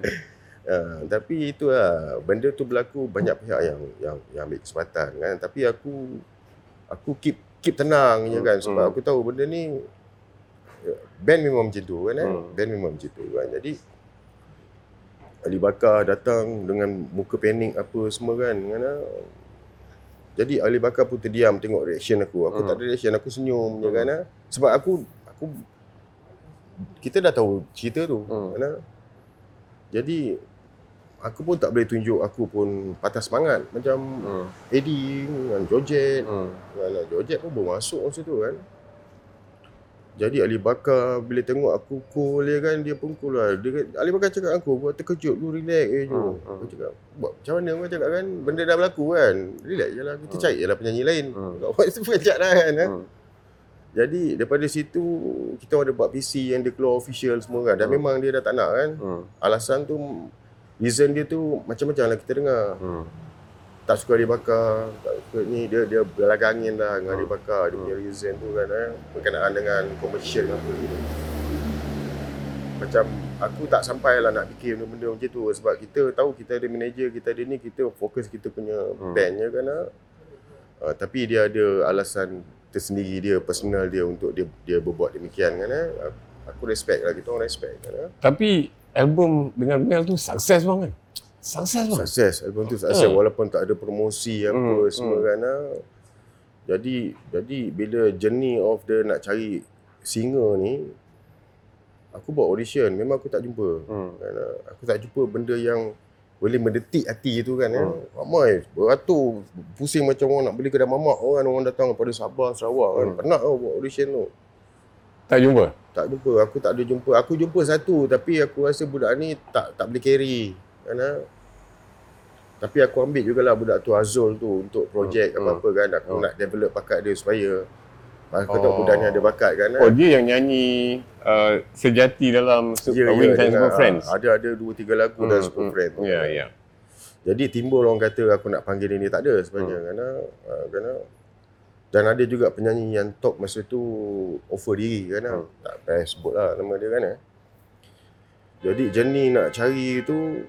Uh, tapi itulah benda tu berlaku banyak pihak yang yang yang ambil kesempatan kan tapi aku aku keep keep tenang je kan sebab Hmm. aku tahu benda ni band memang macam tu kan eh? Hmm. band memang macam tu kan jadi Ali Bakar datang dengan muka panik apa semua kan kan eh? Jadi Ali Bakar pun terdiam tengok reaction aku aku Hmm. tak ada reaction aku senyum je Hmm. kan eh? sebab aku aku kita dah tahu cerita tu Hmm. kan eh? jadi aku pun tak boleh tunjuk aku pun patah semangat macam Hmm. Eddie dengan Georgette Hmm. Kan, Georgette pun baru masuk masa tu kan. Jadi Ali Bakar bila tengok aku cool dia kan dia pun cool lah. Dia, kata- Ali Bakar cakap aku buat terkejut lu relax je. Hmm, Hmm, hmm. Aku cakap buat macam mana kau cakap kan benda dah berlaku kan. Relax je lah kita Hmm. cari je lah penyanyi lain. Hmm. Kau buat tu kejap dah kan. eh. Hmm. Jadi daripada situ kita ada buat PC yang dia keluar official semua kan. Dan Hmm. memang dia dah tak nak kan. Hmm. Alasan tu reason dia tu macam-macam lah kita dengar Hmm. Tak suka Ali Bakar, tak suka ni dia dia belaga angin lah dengan Ali Hmm. Bakar dia punya reason tu kan eh berkenaan dengan commercial apa gitu. Macam aku tak sampai lah nak fikir benda-benda macam tu sebab kita tahu kita ada manager, kita ada ni, kita fokus kita punya Hmm. band je kan ah. Uh, tapi dia ada alasan tersendiri dia, personal dia untuk dia dia berbuat demikian kan eh. Aku, aku respect lah, kita orang respect kan eh. Tapi album dengan Mel tu sukses bang kan? Sukses bang. Sukses album tu sukses Hmm. walaupun tak ada promosi apa Hmm, semua hmm. kan ah. Jadi jadi bila journey of the nak cari singer ni aku buat audition memang aku tak jumpa. Hmm. Kan, ah. aku tak jumpa benda yang boleh mendetik hati tu kan Hmm. hmm. Ramai beratur pusing macam orang nak beli kedai mamak orang orang datang daripada Sabah Sarawak kan. Hmm. Penat tau buat audition tu. Tak jumpa? Tak jumpa, aku tak ada jumpa. Aku jumpa satu tapi aku rasa budak ni tak tak boleh carry. Kan ah. Tapi aku ambil jugalah budak tu Azul tu untuk projek Hmm, apa-apa kan. Aku Hmm. nak develop bakat dia supaya aku tahu Oh. budak ni ada bakat kan. Oh dia yang nyanyi uh, sejati dalam Su- Ya, uh, Wings ya, and Super Friends. Ada ada dua tiga lagu dalam Super Friends. tu. Ya, ya. Jadi timbul orang kata aku nak panggil dia ni tak ada sebenarnya Hmm. kerana uh, kerana dan ada juga penyanyi yang top masa tu offer diri kan Hmm. tak payah sebut lah nama dia kan eh. Jadi journey nak cari tu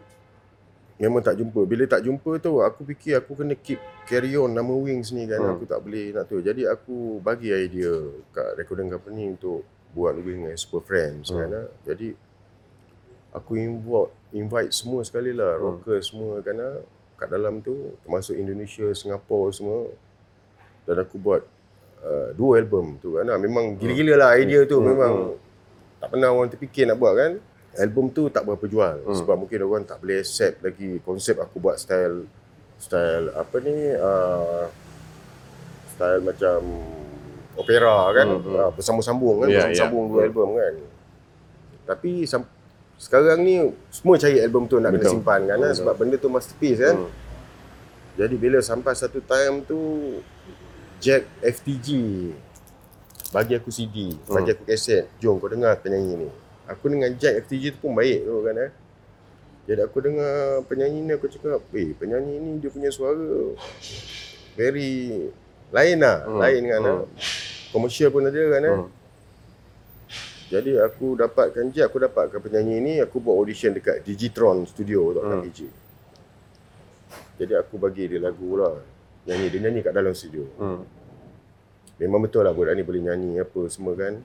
memang tak jumpa. Bila tak jumpa tu aku fikir aku kena keep carry on nama Wings ni kan Hmm. aku tak boleh nak tu. Jadi aku bagi idea kat recording company untuk buat Wings as Super Friends Hmm. kan. eh. Jadi aku invite invite semua sekali lah Hmm. rocker semua kerana kat dalam tu termasuk Indonesia, Singapura semua dan aku buat uh, dua album tu kan memang gila-gila lah idea tu Hmm, memang tak pernah orang terfikir nak buat kan album tu tak berapa jual Hmm. sebab mungkin orang tak boleh accept lagi konsep aku buat style style apa ni uh, style macam opera kan Hmm, hmm. uh, bersambung-sambung kan Ya, bersambung-sambung ya. dua album kan tapi sam- sekarang ni semua cari album tu nak kena Betul. simpan kan Betul. sebab benda tu masterpiece kan Hmm. jadi bila sampai satu time tu Jack FTG bagi aku CD, bagi aku kaset. Jom kau dengar penyanyi ni. Aku dengan Jack FTG tu pun baik tu kan eh. Jadi aku dengar penyanyi ni aku cakap, "Eh, penyanyi ni dia punya suara very lain lah, Hmm. lain dengan Hmm. hmm. komersial pun ada kan eh. Hmm. Jadi aku dapatkan Jack, aku dapatkan penyanyi ni, aku buat audition dekat Digitron Studio tu Hmm. PJ. Jadi aku bagi dia lagu lah. Nyanyi, dia nyanyi kat dalam studio. Hmm. Memang betul lah budak ni boleh nyanyi apa semua kan.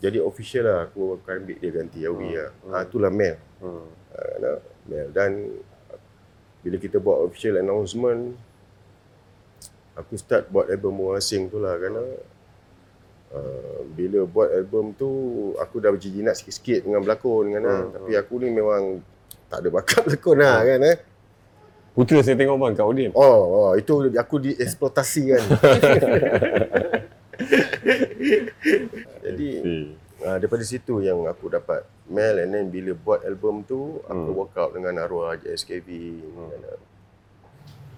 Jadi official lah aku akan ambil dia ganti Awi Hmm. lah. Ah itulah Mel. Hmm. Ah, nak, Mel dan bila kita buat official announcement aku start buat album orang asing tu lah kerana uh, bila buat album tu aku dah berjinat sikit-sikit dengan berlakon kan Hmm, tapi aku ni memang tak ada bakat berlakon lah kan eh. Putra saya tengok bang kat Odin. Oh, oh itu aku dieksploitasi kan. Jadi uh, daripada situ yang aku dapat Mel and then bila buat album tu aku Hmm. work out dengan arwah JSKB. Dan, uh,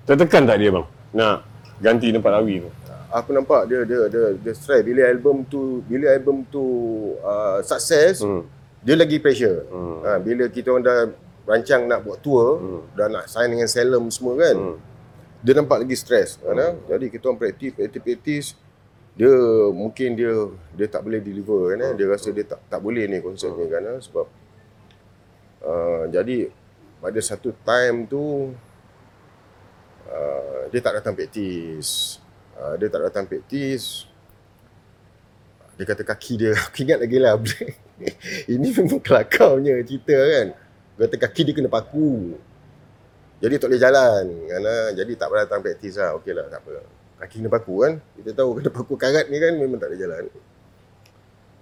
Tertekan tak dia bang? Nak ganti tempat Awi tu. aku nampak dia dia dia dia stress bila album tu bila album tu uh, sukses Hmm. dia lagi pressure. Hmm. Ha, bila kita orang dah rancang nak buat tour, Hmm. dah nak sign dengan Salem semua kan. Hmm. dia nampak lagi stres kan jadi kita orang praktis praktis praktis dia mungkin dia dia tak boleh deliver kan dia rasa dia tak tak boleh ni konsert ni kan sebab uh, jadi pada satu time tu uh, dia tak datang praktis uh, dia tak datang praktis dia kata kaki dia aku ingat lagi lah ini memang kelakar punya cerita kan kata kaki dia kena paku jadi tak boleh jalan kerana jadi tak pernah datang praktis lah. Okey lah tak apa. Kaki kena paku kan. Kita tahu kena paku karat ni kan memang tak boleh jalan.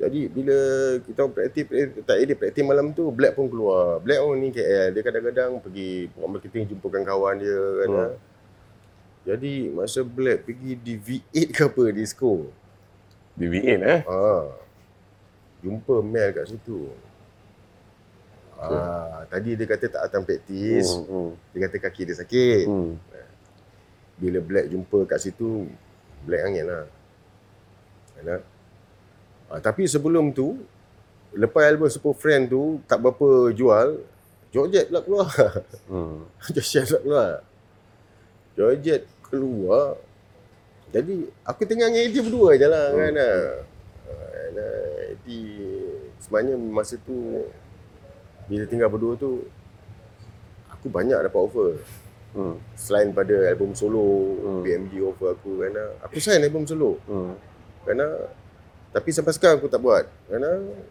Jadi bila kita orang praktis, praktis tak dia praktis malam tu Black pun keluar. Black pun ni KL. Dia kadang-kadang pergi buat marketing jumpakan kawan dia kan. Hmm. Hmm. Jadi masa Black pergi di V8 ke apa disco. Di V8 eh. Ha. Jumpa Mel kat situ. Ah, tadi dia kata tak datang praktis. Hmm. Hmm. Dia kata kaki dia sakit. Hmm. Bila Black jumpa kat situ Black angin lah kan? ha, tapi sebelum tu lepas album Super Friend tu tak berapa jual Georgette pula keluar Hmm. Georgette pula keluar Georgette keluar jadi aku tengah dengan Eddie berdua je lah Hmm. kan kan Eddie sebenarnya masa tu bila tinggal berdua tu aku banyak dapat offer Hmm. selain pada album solo Hmm. BMG offer aku kan aku sign album solo Hmm. kan tapi sampai sekarang aku tak buat kan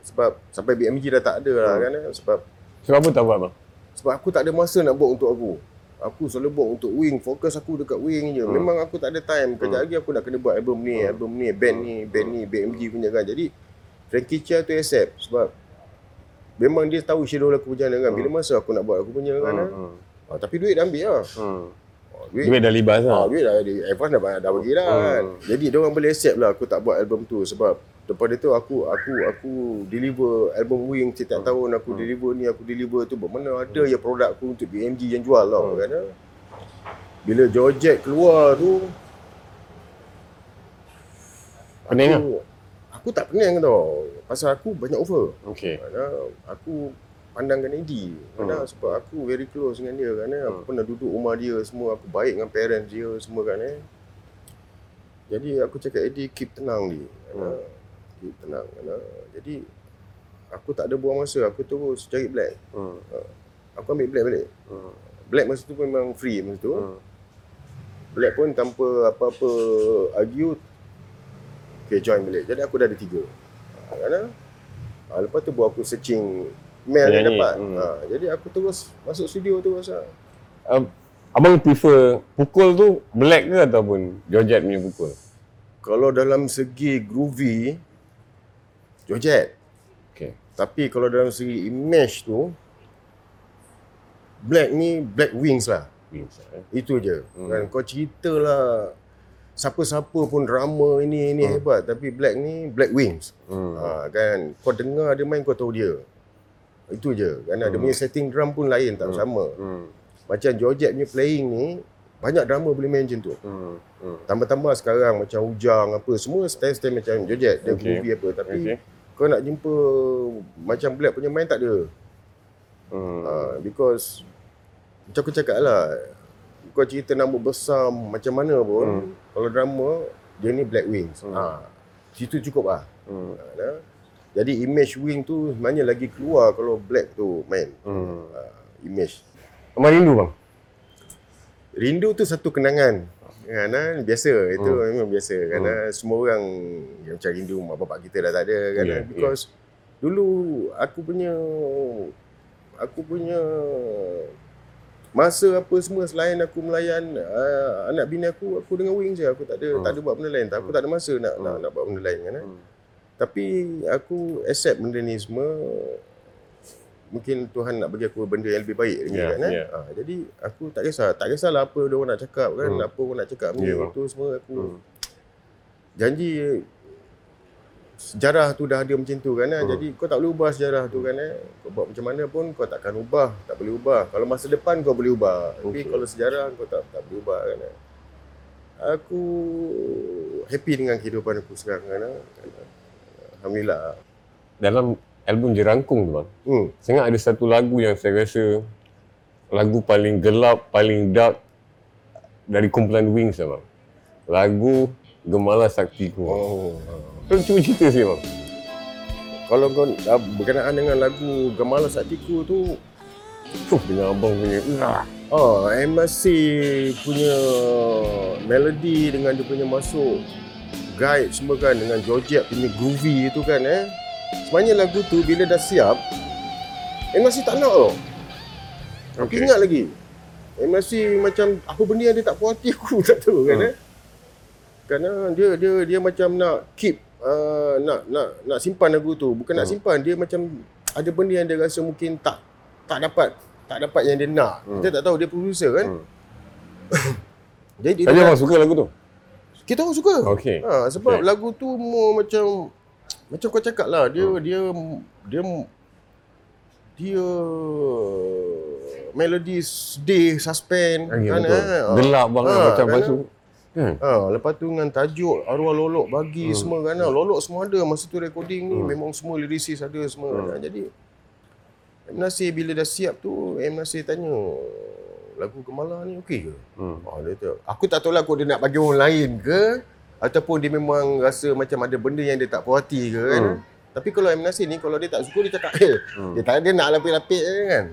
sebab sampai BMG dah tak ada lah Hmm. kan sebab Sebab apa tak buat bang? sebab aku tak ada masa nak buat untuk aku aku selalu buat untuk wing fokus aku dekat wing je Hmm. memang aku tak ada time kejap Hmm. lagi aku nak kena buat album ni Hmm. album ni band ni band ni BMG punya kan jadi Frankie Chia tu accept sebab memang dia tahu schedule aku macam mana kan bila masa aku nak buat aku punya kan Hmm. Hmm. ha, tapi duit dah ambil lah Hmm. ha, duit Duit dah libas Ah, lah. duit dah di advance dah, dah bagi dah Hmm. kan. Jadi dia orang boleh accept lah aku tak buat album tu sebab daripada tu aku aku aku deliver album Wing setiap tahun aku Hmm. deliver ni aku deliver tu bermana ada ya produk aku untuk BMG yang jual tau Hmm. kan. Bila Georgette keluar tu Pening aku, aku tak pening tau. Pasal aku banyak offer. Okey. Aku pandangkan Eddie kerana Hmm. sebab aku very close dengan dia kan aku Hmm. pernah duduk rumah dia semua aku baik dengan parents dia semua kan eh jadi aku cakap Eddie keep tenang kan Hmm. keep tenang kan jadi aku tak ada buang masa aku terus cari black Hmm. aku ambil black balik Hmm. black masa tu memang free masa tu Hmm. black pun tanpa apa-apa argue okay join balik jadi aku dah ada tiga ha, kan ah, lepas tu buat aku searching Mel dia dapat. hmm. Ha, jadi aku terus masuk studio terus lah. Uh, abang prefer pukul tu black ke ataupun Georgette punya pukul? Kalau dalam segi groovy, Georgette. Okay. Tapi kalau dalam segi image tu, Black ni Black Wings lah. Wings, eh? Itu je. Hmm. Kan kau cerita lah siapa-siapa pun drama ini ini hmm. hebat tapi Black ni Black Wings. Hmm. Ha, kan kau dengar dia main kau tahu dia. Itu je. Kan hmm. dia punya setting drum pun lain tak hmm. sama. Hmm. Macam Georgette punya playing ni banyak drama boleh main macam tu. Hmm. Hmm. Tambah-tambah sekarang macam Ujang apa semua style-style macam Georgette dia Okay. groovy apa tapi Okay. kau nak jumpa macam Black punya main tak ada. Hmm. Uh, because macam aku cakap lah kau cerita nama besar macam mana pun Hmm. kalau drama dia ni Black Wings. Hmm. Ha. Situ cukup lah. Hmm. Ha, dah. Jadi image wing tu sebenarnya lagi keluar kalau Black tu main. Hmm. Uh, image. Abang rindu bang? Rindu tu satu kenangan. Kan, ah, biasa itu Hmm. memang biasa kerana semua orang yang macam rindu mak bapak kita dah tak ada kan Yeah, because dulu aku punya aku punya masa apa semua selain aku melayan uh, anak bini aku aku dengan wing je aku tak ada Hmm. tak ada buat benda lain tak aku tak ada masa nak nak, Hmm. nak buat benda lain kan eh. Hmm. Tapi aku accept benda ni semua mungkin Tuhan nak bagi aku benda yang lebih baik lagi Yeah, kan eh. yeah. Ha, jadi aku tak kisah tak kisahlah apa dia orang nak cakap kan Hmm. apa orang nak cakap ni Yeah, itu semua aku Hmm. janji sejarah tu dah ada macam tu kan eh. Hmm. jadi kau tak boleh ubah sejarah tu kan eh. kau buat macam mana pun kau takkan ubah tak boleh ubah kalau masa depan kau boleh ubah tapi Okay. kalau sejarah kau tak tak boleh ubah kan aku happy dengan kehidupan aku sekarang kan. Alhamdulillah Dalam album Jerangkung tu bang, hmm. saya ada satu lagu yang saya rasa lagu paling gelap, paling dark dari kumpulan Wings lah bang. Lagu Gemala Saktiku. Oh. oh Kau cuba cerita sikit bang. kalau kau ah, berkenaan dengan lagu Gemala Saktiku tu Fuh, dengan abang punya. Ah. Oh, MSC punya melody dengan dia punya masuk guide semua kan dengan Georgette punya groovy tu kan eh. Sebenarnya lagu tu bila dah siap MSC tak nak tau. Aku Okay. ingat lagi. MSC macam apa benda yang dia tak puas hati aku tak tahu kan Hmm. eh. Kerana dia dia dia macam nak keep uh, nak nak nak simpan lagu tu. Bukan nak Hmm. simpan, dia macam ada benda yang dia rasa mungkin tak tak dapat tak dapat yang dia nak. Hmm. Kita tak tahu dia producer kan. Hmm. Jadi Tapi dia abang suka lagu tu? Kita orang suka. Okay. Ha, sebab Okay. lagu tu more macam macam kau cakap lah dia Hmm. dia dia dia melody sedih, suspend Okay, kan betul. eh. Ha. Gelap banget Ah, macam kan, lepas tu. Kan? Ha, lepas tu dengan tajuk arwah lolok bagi Hmm. semua kan. Lolok semua ada masa tu recording ni Hmm. memang semua lyricist ada semua. Hmm. kan. Jadi M Nasir bila dah siap tu M Nasir tanya lagu Gemala ni okey ke? Hmm. Oh, dia tu. Aku tak tahu lah kau dia nak bagi orang lain ke ataupun dia memang rasa macam ada benda yang dia tak puas hati ke kan. Hmm. Tapi kalau M Nasir ni kalau dia tak suka dia cakap eh Hmm. dia tak dia nak lapik-lapik je kan.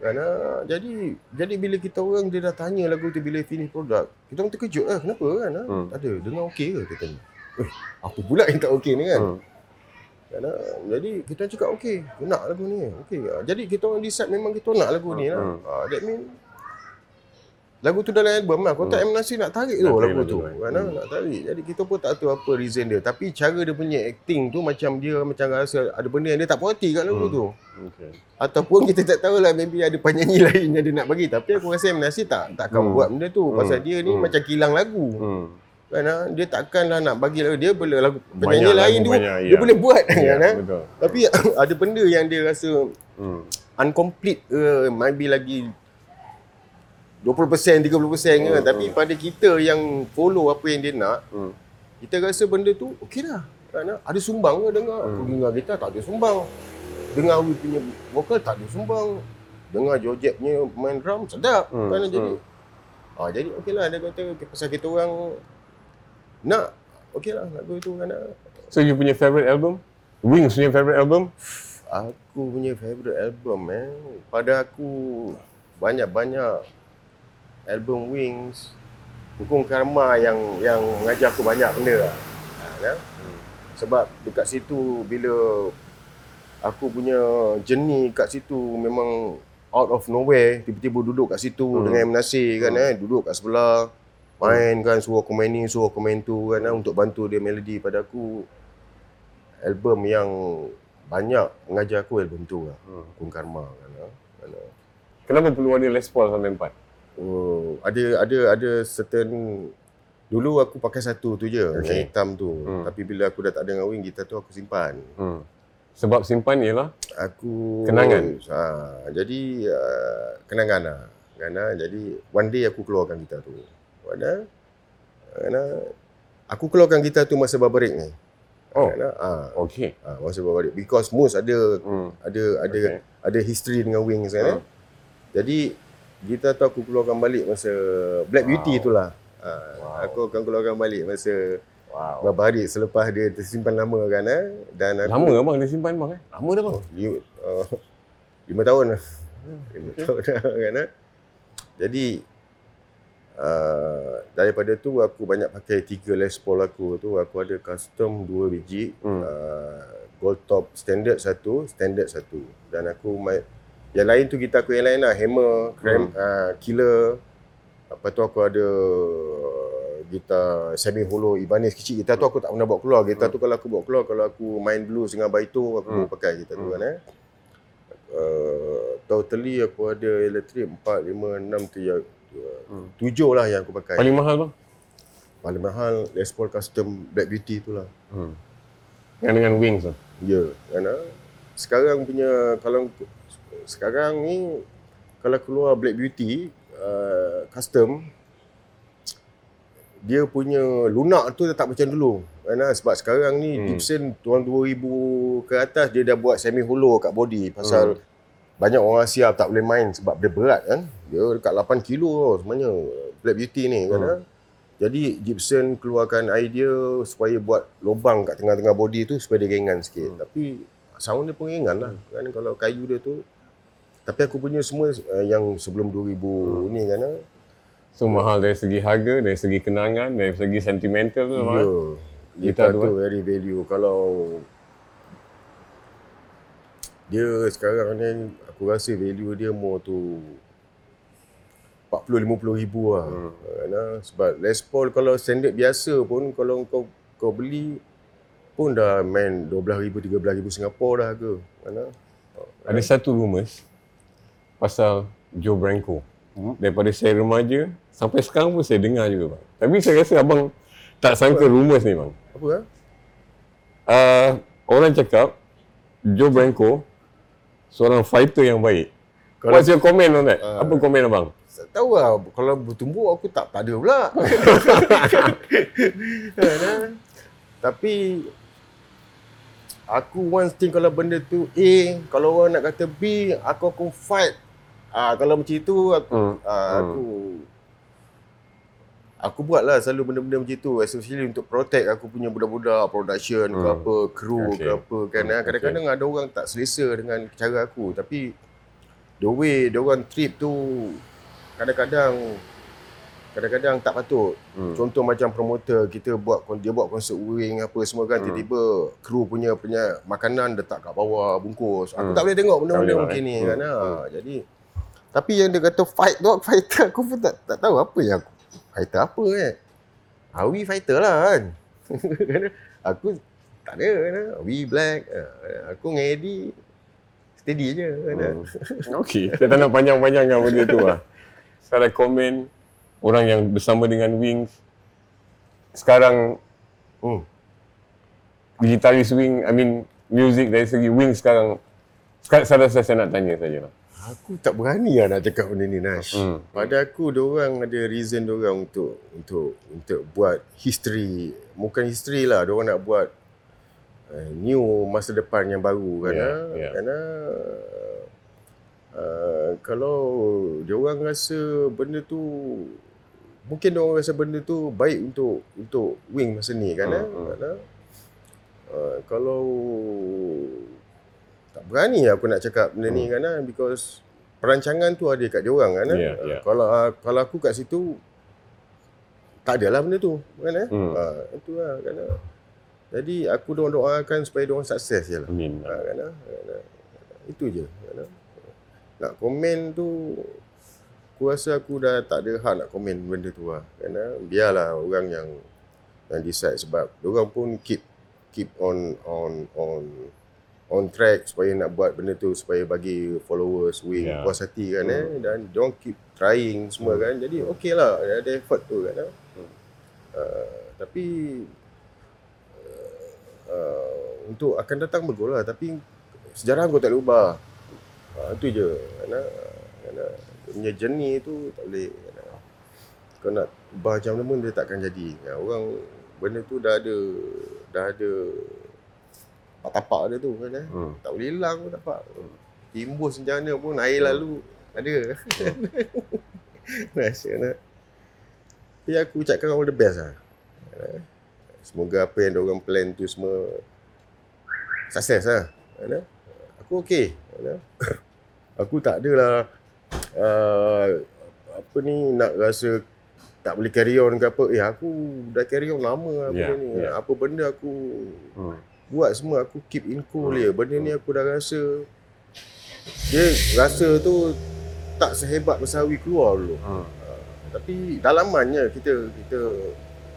Kerana jadi jadi bila kita orang dia dah tanya lagu tu bila finish product, kita orang terkejut eh kenapa kan? Ha? Hmm. Tak ada, dengar okey ke dia tanya. Eh, apa pula yang tak okey ni kan? Hmm. Kerana jadi kita cakap okey, nak lagu ni. Okey. Jadi kita orang decide memang kita nak lagu ni lah. Hmm. Ha, that mean lagu tu dalam album lah. Kau tak M Nasir nak tarik tu Nak lagu tu. Kan? Hmm. Nak tarik. Jadi kita pun tak tahu apa reason dia. Tapi cara dia punya acting tu macam dia macam rasa ada benda yang dia tak puas hati kat lagu Hmm. tu. Okay. Ataupun kita tak tahu lah maybe ada penyanyi lain yang dia nak bagi. Tapi aku rasa M Nasir tak takkan Hmm. buat benda tu. Pasal Hmm. dia ni Hmm. macam kilang lagu. Hmm. Kan, ha? Dia takkanlah nak bagi lagu. Dia boleh lagu penyanyi lain tu banyak, dia ya. boleh buat. Ya, kan, ha? betul. Tapi ada benda yang dia rasa Hmm. uncomplete ke maybe lagi 20% 30% ke Hmm, tapi pada kita yang follow apa yang dia nak Hmm. kita rasa benda tu okey lah kan ada sumbang ke dengar Hmm. dengar gitar tak ada sumbang dengar Awi punya vokal tak ada sumbang dengar Georgette punya main drum sedap Hmm, kan jadi hmm. ah jadi okey lah dia kata pasal kita orang nak okey lah lagu tu kan So you punya favourite album? Wings punya favourite album? Aku punya favourite album eh. Pada aku banyak-banyak album Wings Hukum Karma yang yang mengajar aku banyak benda lah. Ha, kan? Sebab dekat situ bila aku punya journey kat situ memang out of nowhere tiba-tiba duduk kat situ Hmm. hmm. dengan M. Nasir kan eh duduk kat sebelah main kan suruh aku main ni suruh aku main tu kan eh, untuk bantu dia melodi pada aku album yang banyak mengajar aku album tu lah Hmm. Kun Karma kan eh. Kan, eh. Kenapa perlu ada Les Paul sampai empat? Oh, ada ada ada certain dulu aku pakai satu tu je okay. Yang hitam tu Hmm. tapi bila aku dah tak ada dengan wing gitar tu aku simpan Hmm. Sebab simpan ialah aku Kenangan? ha, jadi uh, kenangan lah kan ah. jadi one day aku keluarkan gitar tu mana ah. aku keluarkan gitar tu masa barbarik ni Oh. kan ah. ha, okey. ha, masa barbarik because Mus ada Hmm. ada ada Okay. ada history dengan wings kan Hmm. eh. jadi gitar tu aku keluarkan balik masa Black Beauty Wow. tu lah ha, Wow. aku akan keluarkan balik masa Wow. beberapa hari selepas dia tersimpan lama kan eh. dan aku Lama abang dia simpan bang eh? Lama dah bang. lima, uh, lima tahun lah. Lima tahun dah kan. eh. Jadi uh, daripada tu aku banyak pakai tiga Les Paul aku tu. Aku ada custom dua biji. Hmm. Uh, gold top standard satu, standard satu. Dan aku main yang lain tu gitar aku yang lain lah. Hammer, cramp, Hmm. uh, killer. Lepas tu aku ada gitar semi hollow Ibanez kecil. Gitar tu aku tak pernah bawa keluar. Gitar tu kalau aku bawa keluar, kalau aku main blues dengan baito, aku Hmm. pakai gitar tu Hmm. kan eh. Uh, totally aku ada elektrik 4, 5, 6, 3, Hmm. 7 lah yang aku pakai. Paling mahal bang? Paling mahal Les Paul Custom Black Beauty tu lah. Hmm. Yang dengan wings tu. Ya, kan ah. Sekarang punya kalau sekarang ni kalau keluar Black Beauty uh, custom dia punya lunak tu tak macam dulu. Kan ah? sebab sekarang ni Hmm. Gibson tuan 2000 ke atas dia dah buat semi hollow kat body pasal Hmm. Banyak orang Asia tak boleh main sebab dia berat kan. Dia dekat 8 kilo tau sebenarnya Black Beauty ni kan. Hmm. ah. Jadi Gibson keluarkan idea supaya buat lubang kat tengah-tengah body tu supaya dia ringan sikit. Hmm. Tapi sound dia pun ringan lah kan kalau kayu dia tu. Tapi aku punya semua uh, yang sebelum 2000 hmm. ni kan. ah. So mahal dari segi harga, dari segi kenangan, dari segi sentimental tu. Ya. eh? Gitar Gitar tu, tu very value. Kalau dia sekarang ni aku rasa value dia more tu 40-50 ribu lah. Hmm. Nah, sebab Les Paul kalau standard biasa pun kalau kau kau beli pun dah main 12 ribu, 13 ribu Singapura dah harga. Mana? Ada satu rumours pasal Joe Branco. Hmm. Daripada saya remaja sampai sekarang pun saya dengar juga bang. Tapi saya rasa abang tak sangka rumours ni bang. Apa ah? Uh, orang cakap Joe Branco seorang fighter yang baik. Kalau- What's your comment on that? Ah. Apa komen abang? Tak tahu lah. Kalau bertumbuk aku tak, tak ada pula. Tapi aku once think kalau benda tu A, kalau orang nak kata B, aku akan fight. Ah kalau macam itu aku Hmm. ah, aku aku buatlah selalu benda-benda macam itu especially untuk protect aku punya budak-budak production ke Hmm. apa kru Okay. ke apa kan Hmm, ah. kadang-kadang ada orang tak selesa dengan cara aku tapi the way dia orang trip tu kadang-kadang kadang-kadang tak patut. Hmm. Contoh macam promoter kita buat dia buat konsert wing apa semua kan Hmm. tiba-tiba kru punya punya makanan letak kat bawah bungkus. Aku Hmm. tak boleh tengok benda-benda macam eh? ni Hmm. kan. Ha. Jadi tapi yang dia kata fight dog fighter aku pun tak tak tahu apa yang aku fighter apa eh. Awi fighter lah kan. aku tak ada kan. Awi black. Ah, Aku dengan Eddie steady je kan. Hmm. Okey, saya tak nak panjang-panjangkan benda tu lah. Saya komen orang yang bersama dengan Wings sekarang Hmm. gitaris Wing, I mean music dari segi Wings sekarang sekarang saya rasa saya nak tanya saja lah. Aku tak berani lah nak cakap benda ni Nash. Hmm. Pada aku orang ada reason orang untuk untuk untuk buat history. Bukan history lah, orang nak buat uh, new masa depan yang baru kan. Yeah, Yeah, yeah. Kerana uh, kalau orang rasa benda tu mungkin orang rasa benda tu baik untuk untuk wing masa ni kan. Hmm, eh. hmm. Kerana, uh, kalau tak berani aku nak cakap benda ni kan ah, because perancangan tu ada kat dia orang kan ah. Yeah, yeah. kalau ah, kalau aku kat situ tak adalah benda tu kan eh Hmm. ah, itu lah kan ah. Jadi aku doa-doakan supaya dia orang sukses je lah. Amin. Ha, kan, ah? Kan, ah? Itu je. Kan, ah? Nak komen tu aku rasa aku dah tak ada hak nak komen benda tu lah. Kan, ah? biarlah orang yang yang decide sebab orang pun keep keep on on on on track supaya nak buat benda tu supaya bagi followers wing Ya. yeah. puas hati kan eh. Dan dia keep trying semua kan. Jadi okey lah ada effort tu kan eh? uh, tapi uh, untuk akan datang bagus lah. Tapi sejarah kau tak boleh ubah. Uh, itu je kerana kerana dia punya journey tu tak boleh kerana kau nak ubah macam mana dia takkan jadi. Ya, orang benda tu dah ada dah ada tapak dia tu kan eh. Hmm. tak boleh hilang pun tapak. Timbus macam mana pun air lalu. Ada. Rasa nak. Tapi aku ucapkan all the best lah. Eh, semoga apa yang orang plan tu semua sukses lah. Kan? aku okey. Aku tak adalah uh, apa ni nak rasa tak boleh carry on ke apa. Eh aku dah carry on lama apa Yeah, ni. yeah. apa benda aku Hmm. Buat semua aku keep in cool dia benda ni aku dah rasa dia rasa tu tak sehebat Besawi keluar dulu Hmm. tapi dalamannya kita kita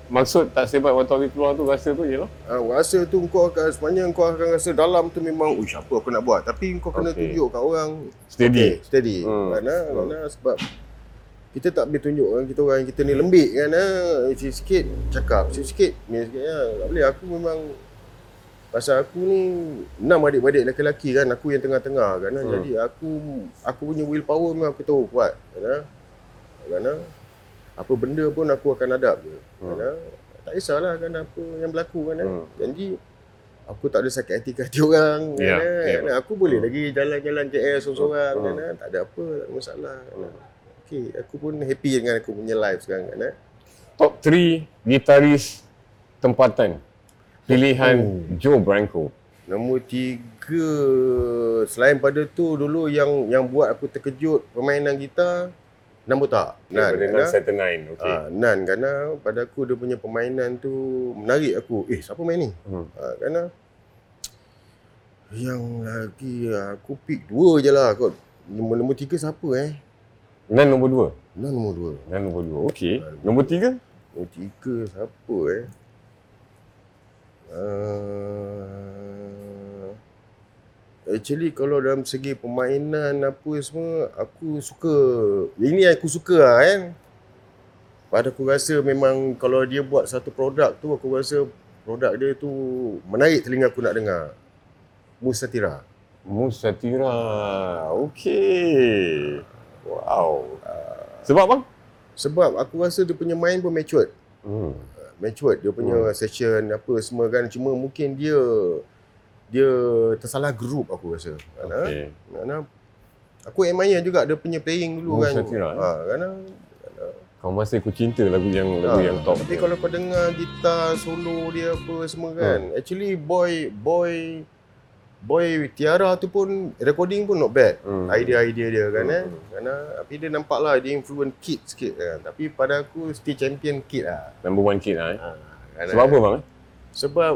Maksud tak sebat waktu hari keluar tu rasa tu je lah. uh, rasa tu kau akan sebenarnya kau akan rasa dalam tu memang uish apa aku nak buat tapi kau kena Okay. tunjuk kat orang Steady. okay, steady Hmm. kerana kerana sebab kita tak boleh tunjuk kan kita orang kita ni lembik kan ah sikit cakap sikit ni sikit ya tak boleh aku memang pasal aku ni enam adik-beradik lelaki kan aku yang tengah-tengah kan Hmm. jadi aku aku punya willpower memang aku tahu kuat kan kan apa benda pun aku akan hadap je Hmm. kan tak kisahlah kan apa yang berlaku kan Hmm. janji aku tak ada sakit hati ke hati orang kan, ya. kan? aku boleh Hmm. lagi jalan-jalan KL seorang-seorang Hmm. kan tak ada apa tak ada masalah kan okey aku pun happy dengan aku punya life sekarang kan? Top 3 gitaris tempatan. Pilihan Oh. Joe Branco. Nombor tiga Selain pada tu Dulu yang yang buat aku terkejut Permainan gitar Nan botak Nan Daripada kerana, Nan Saturn Nine. Okay. ah, Nan Kerana pada aku dia punya permainan tu Menarik aku Eh siapa main ni Hmm. ah, Kerana Yang lagi Aku pick dua je lah kot Nombor, nombor tiga siapa eh Nan nombor 2. Nan nombor dua Nan nombor 2. Okay. Nombor 3? Nombor tiga siapa eh uh, Actually kalau dalam segi permainan apa semua Aku suka Ini aku suka lah kan Pada aku rasa memang Kalau dia buat satu produk tu Aku rasa produk dia tu Menarik telinga aku nak dengar Musatira Musatira. Okay. Wow. Sebab bang? Sebab aku rasa dia punya main pun matured Hmm. Matured dia punya hmm. session apa semua kan cuma mungkin dia dia tersalah group aku rasa kerana Okay. aku admire juga dia punya playing dulu Oh, kan Shakira, eh? ha kerana Kau masih aku cinta lagu yang lagu ha, yang top. tapi kalau kau dengar gitar solo dia apa semua kan actually boy boy boy Tiara tu pun recording pun not bad Hmm. idea-idea dia kan Hmm. eh kerana tapi dia nampak lah dia influence kid sikit kan tapi pada aku still champion kid lah Number one kid lah eh. ha, Sebab apa bang? eh? Sebab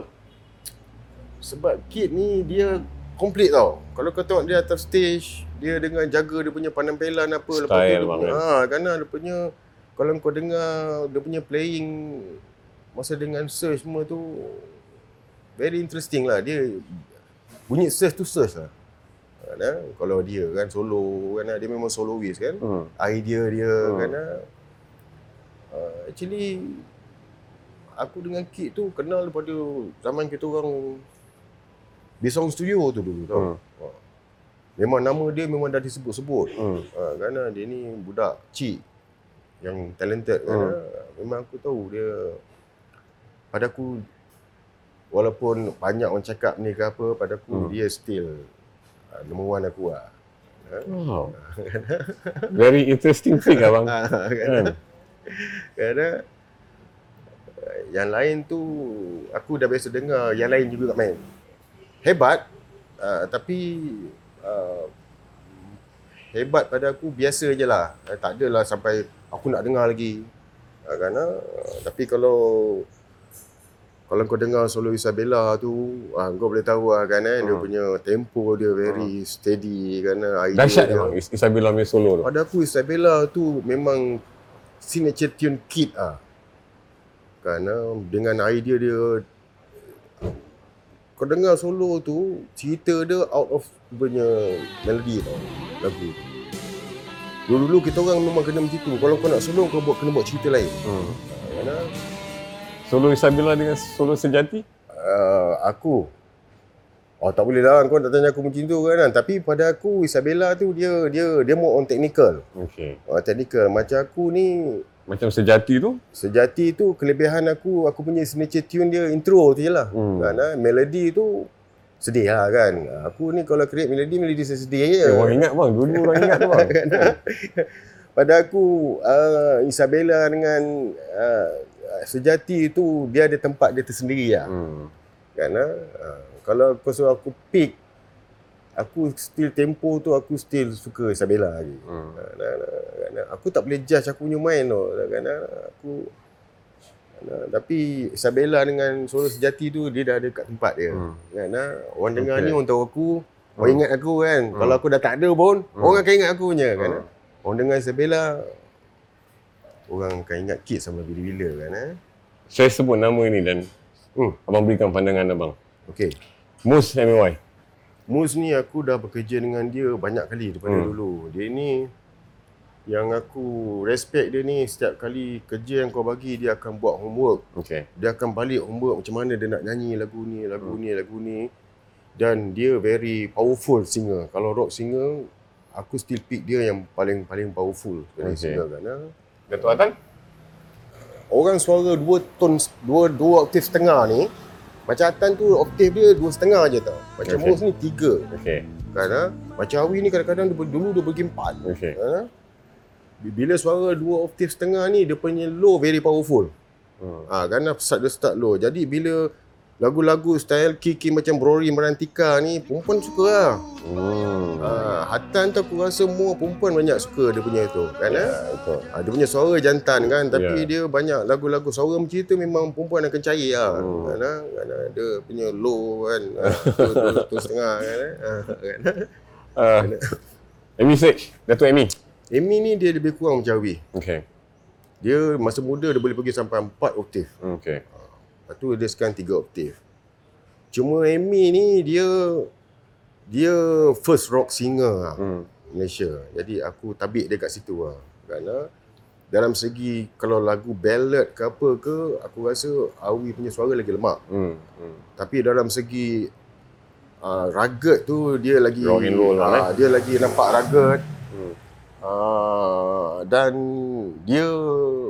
sebab Kid ni dia komplit tau. Kalau kau tengok dia atas stage, dia dengan jaga dia punya penampilan apa lepas tu Style dia punya, kan? ha kerana dia punya kalau kau dengar dia punya playing masa dengan search semua tu very interesting lah. Dia bunyi search tu search lah. Kan? Kalau dia kan solo kan dia memang soloist kan Hmm. idea dia Hmm. kan uh, actually aku dengan Kid tu kenal daripada zaman kita orang di sound studio tu dulu tau. Hmm. Hmm. Memang nama dia memang dah disebut-sebut. Hmm. Ha, kerana dia ni budak cik yang talented kan. Hmm. Memang aku tahu dia pada aku walaupun banyak orang cakap ni ke apa pada aku Hmm. dia still uh, number one aku lah. Wow. Very interesting thing abang. kan? kan? Kerana uh, yang lain tu aku dah biasa dengar yang lain juga main. Hebat uh, tapi uh, hebat pada aku biasa je lah. Uh, tak adalah sampai aku nak dengar lagi. Uh, kerana uh, tapi kalau kalau kau dengar solo Isabella tu, ah, kau boleh tahu lah kan eh, dia Hmm. punya tempo dia very steady kan eh, idea Dahsyat memang Is- Isabella punya solo tu. Pada aku Isabella tu memang signature tune kit ah. Kerana dengan idea dia kau dengar solo tu cerita dia out of punya melody tau lagu. Dulu-dulu kita orang memang kena macam tu. Kalau kau nak solo kau buat kena buat cerita lain. Hmm. Solo Isabella dengan solo sejati? uh, aku Oh tak boleh lah kau nak tanya aku macam tu kan Tapi pada aku Isabella tu dia dia dia more on technical Okay. uh, Technical Macam aku ni Macam sejati tu? Sejati tu kelebihan aku Aku punya signature tune dia intro tu je lah Hmm. kan, ha? Melody tu sedih lah kan Aku ni kalau create melody Melody saya sedih je Eh, orang ingat bang. Dulu orang ingat tu bang. Pada aku uh, Isabella dengan uh, Sejati tu Dia ada tempat dia tersendiri lah Hmm. kan ha? Ha, kalau kau suruh aku pick aku still tempo tu aku still suka Isabella lagi Hmm. Nah, nah, kan, ha. aku tak boleh judge aku punya main tu kan ha. aku Nah, tapi Isabella dengan solo sejati tu dia dah ada kat tempat dia. Hmm. Kan ha? Orang dengar Okay. ni orang tahu aku, orang ingat aku kan. Kalau aku dah tak ada pun, Hmm. orang akan ingat aku punya kan. Hmm. ha? Orang dengar Isabella orang akan ingat kid sama bila-bila kan ha? Saya sebut nama ni dan Hmm. abang berikan pandangan abang. Okey. Mus MY. Mus ni aku dah bekerja dengan dia banyak kali daripada Hmm. hmm. dulu. Dia ni yang aku respect dia ni setiap kali kerja yang kau bagi dia akan buat homework. Okay. Dia akan balik homework macam mana dia nak nyanyi lagu ni, lagu ni, lagu ni. Dan dia very powerful singer. Kalau rock singer, aku still pick dia yang paling paling powerful dari Okay. singer kan. Datuk Atan? Orang suara dua ton, dua, dua oktav setengah ni, macam Atan tu oktav dia dua setengah je tau. Macam Okay. Mus ni tiga. Okay. Kan, ha? Macam Awi ni kadang-kadang dia, dulu dia pergi empat. Okay. Ha? Bila suara dua oktav setengah ni, dia punya low very powerful. Hmm. Ha, kan start dia start low. Jadi bila lagu-lagu style Kiki macam Brori Merantika ni, perempuan suka lah. Hmm. Ha, Hatan tu aku rasa semua perempuan banyak suka dia punya tu. Kan, Ya, eh? betul. Ha, dia punya suara jantan kan Tapi Ya. dia banyak lagu-lagu Suara macam tu memang perempuan akan cari lah Hmm. kan, ha? kan ha? Dia punya low kan ha, tu, tu, tu setengah kan, eh? ha, kan Uh, Amy Sage. Datuk Amy. Amy ni dia lebih kurang macam Awi Okay. Dia masa muda dia boleh pergi sampai 4 oktav Okay. Lepas tu dia sekarang 3 oktav Cuma Amy ni dia Dia first rock singer lah Hmm. Malaysia. Jadi aku tabik dia kat situ lah. Kerana dalam segi kalau lagu ballad ke apa ke, aku rasa Awi punya suara lagi lemak. Hmm. hmm. Tapi dalam segi uh, rugged tu dia lagi Rock and roll lah, ah, dia lagi nampak rugged. Hmm. Uh, dan dia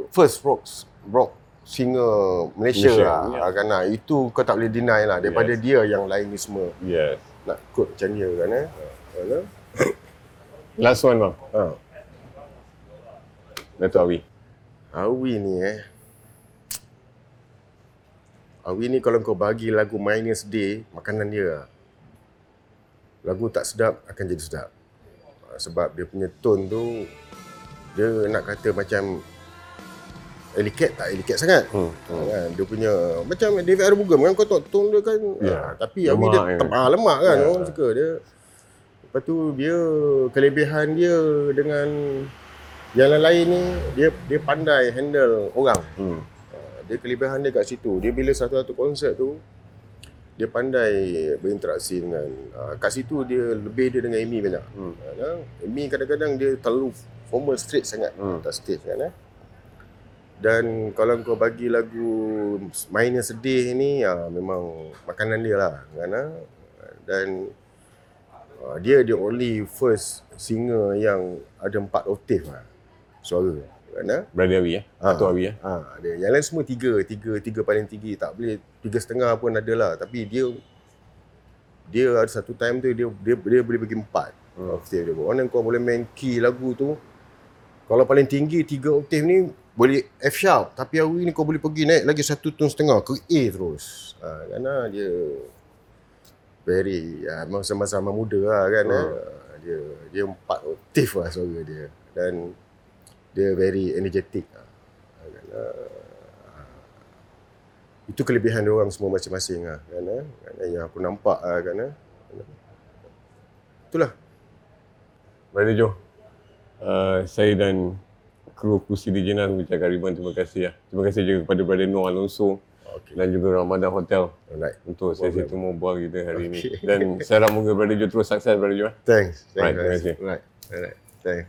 first rock rock singer Malaysia, Malaysia, lah. Yeah. Kan, ah, itu kau tak boleh deny lah daripada Yes. dia yang lain ni semua Yes. nak quote macam dia kan eh. Eh? Last one bang. Ha. Datuk Awi. Awi ni eh. Awi ni kalau kau bagi lagu Minus Day, makanan dia. lah. Lagu tak sedap akan jadi sedap. Ah, Sebab dia punya tone tu, dia nak kata macam eliket tak eliket sangat. Hmm. Hmm. Kan? Dia punya macam David Arabugam kan kau tahu tone dia kan Ya. ah, tapi Awi Lemak dia kan. tebal lemak kan Ya. orang suka dia. Lepas tu dia kelebihan dia dengan yang lain ni dia dia pandai handle orang. Hmm. Ah, Dia kelebihan dia kat situ. Dia bila satu-satu konsert tu dia pandai berinteraksi dengan uh, kat situ dia lebih dia dengan Amy banyak. Hmm. Uh, Amy kadang-kadang dia terlalu formal straight sangat Hmm. atas stage kan eh. Dan kalau kau bagi lagu Mainnya Sedih ni uh, memang makanan dia lah eh. Dan uh, dia the only first singer yang ada empat oktav lah suara eh. Brother Awi eh. Ah. Datuk Awi eh. Ha, dia. Yang lain semua tiga, tiga, tiga paling tinggi. Tak boleh tiga setengah pun ada lah. Tapi dia dia ada satu time tu dia dia, dia boleh bagi empat Hmm. oktav dia. Mana kau boleh main key lagu tu. Kalau paling tinggi tiga oktav ni boleh F sharp. Tapi Awi ni kau boleh pergi naik lagi satu tone setengah ke A terus. Ha, kerana dia very ha, masa-masa muda lah kan. Hmm. Eh. Dia dia empat oktav lah suara dia. Dan dia very energetic lah. Kan, ah. Itu kelebihan dia orang semua masing-masing lah. Eh? kan, eh? Yang aku nampak lah kan. Eh? Itulah. Brother Joe, uh, saya dan kru kursi di Jenas mengucapkan ribuan terima kasih ya. Terima kasih juga kepada Brother Noor Alonso Okay. dan juga Ramadan Hotel Alright. untuk sesi temu bual kita hari ini. Okay. Dan saya harap moga Brother Joe terus sukses Brother Joe. Thanks. Thanks. Right, terima kasih. Right. Alright. Thanks.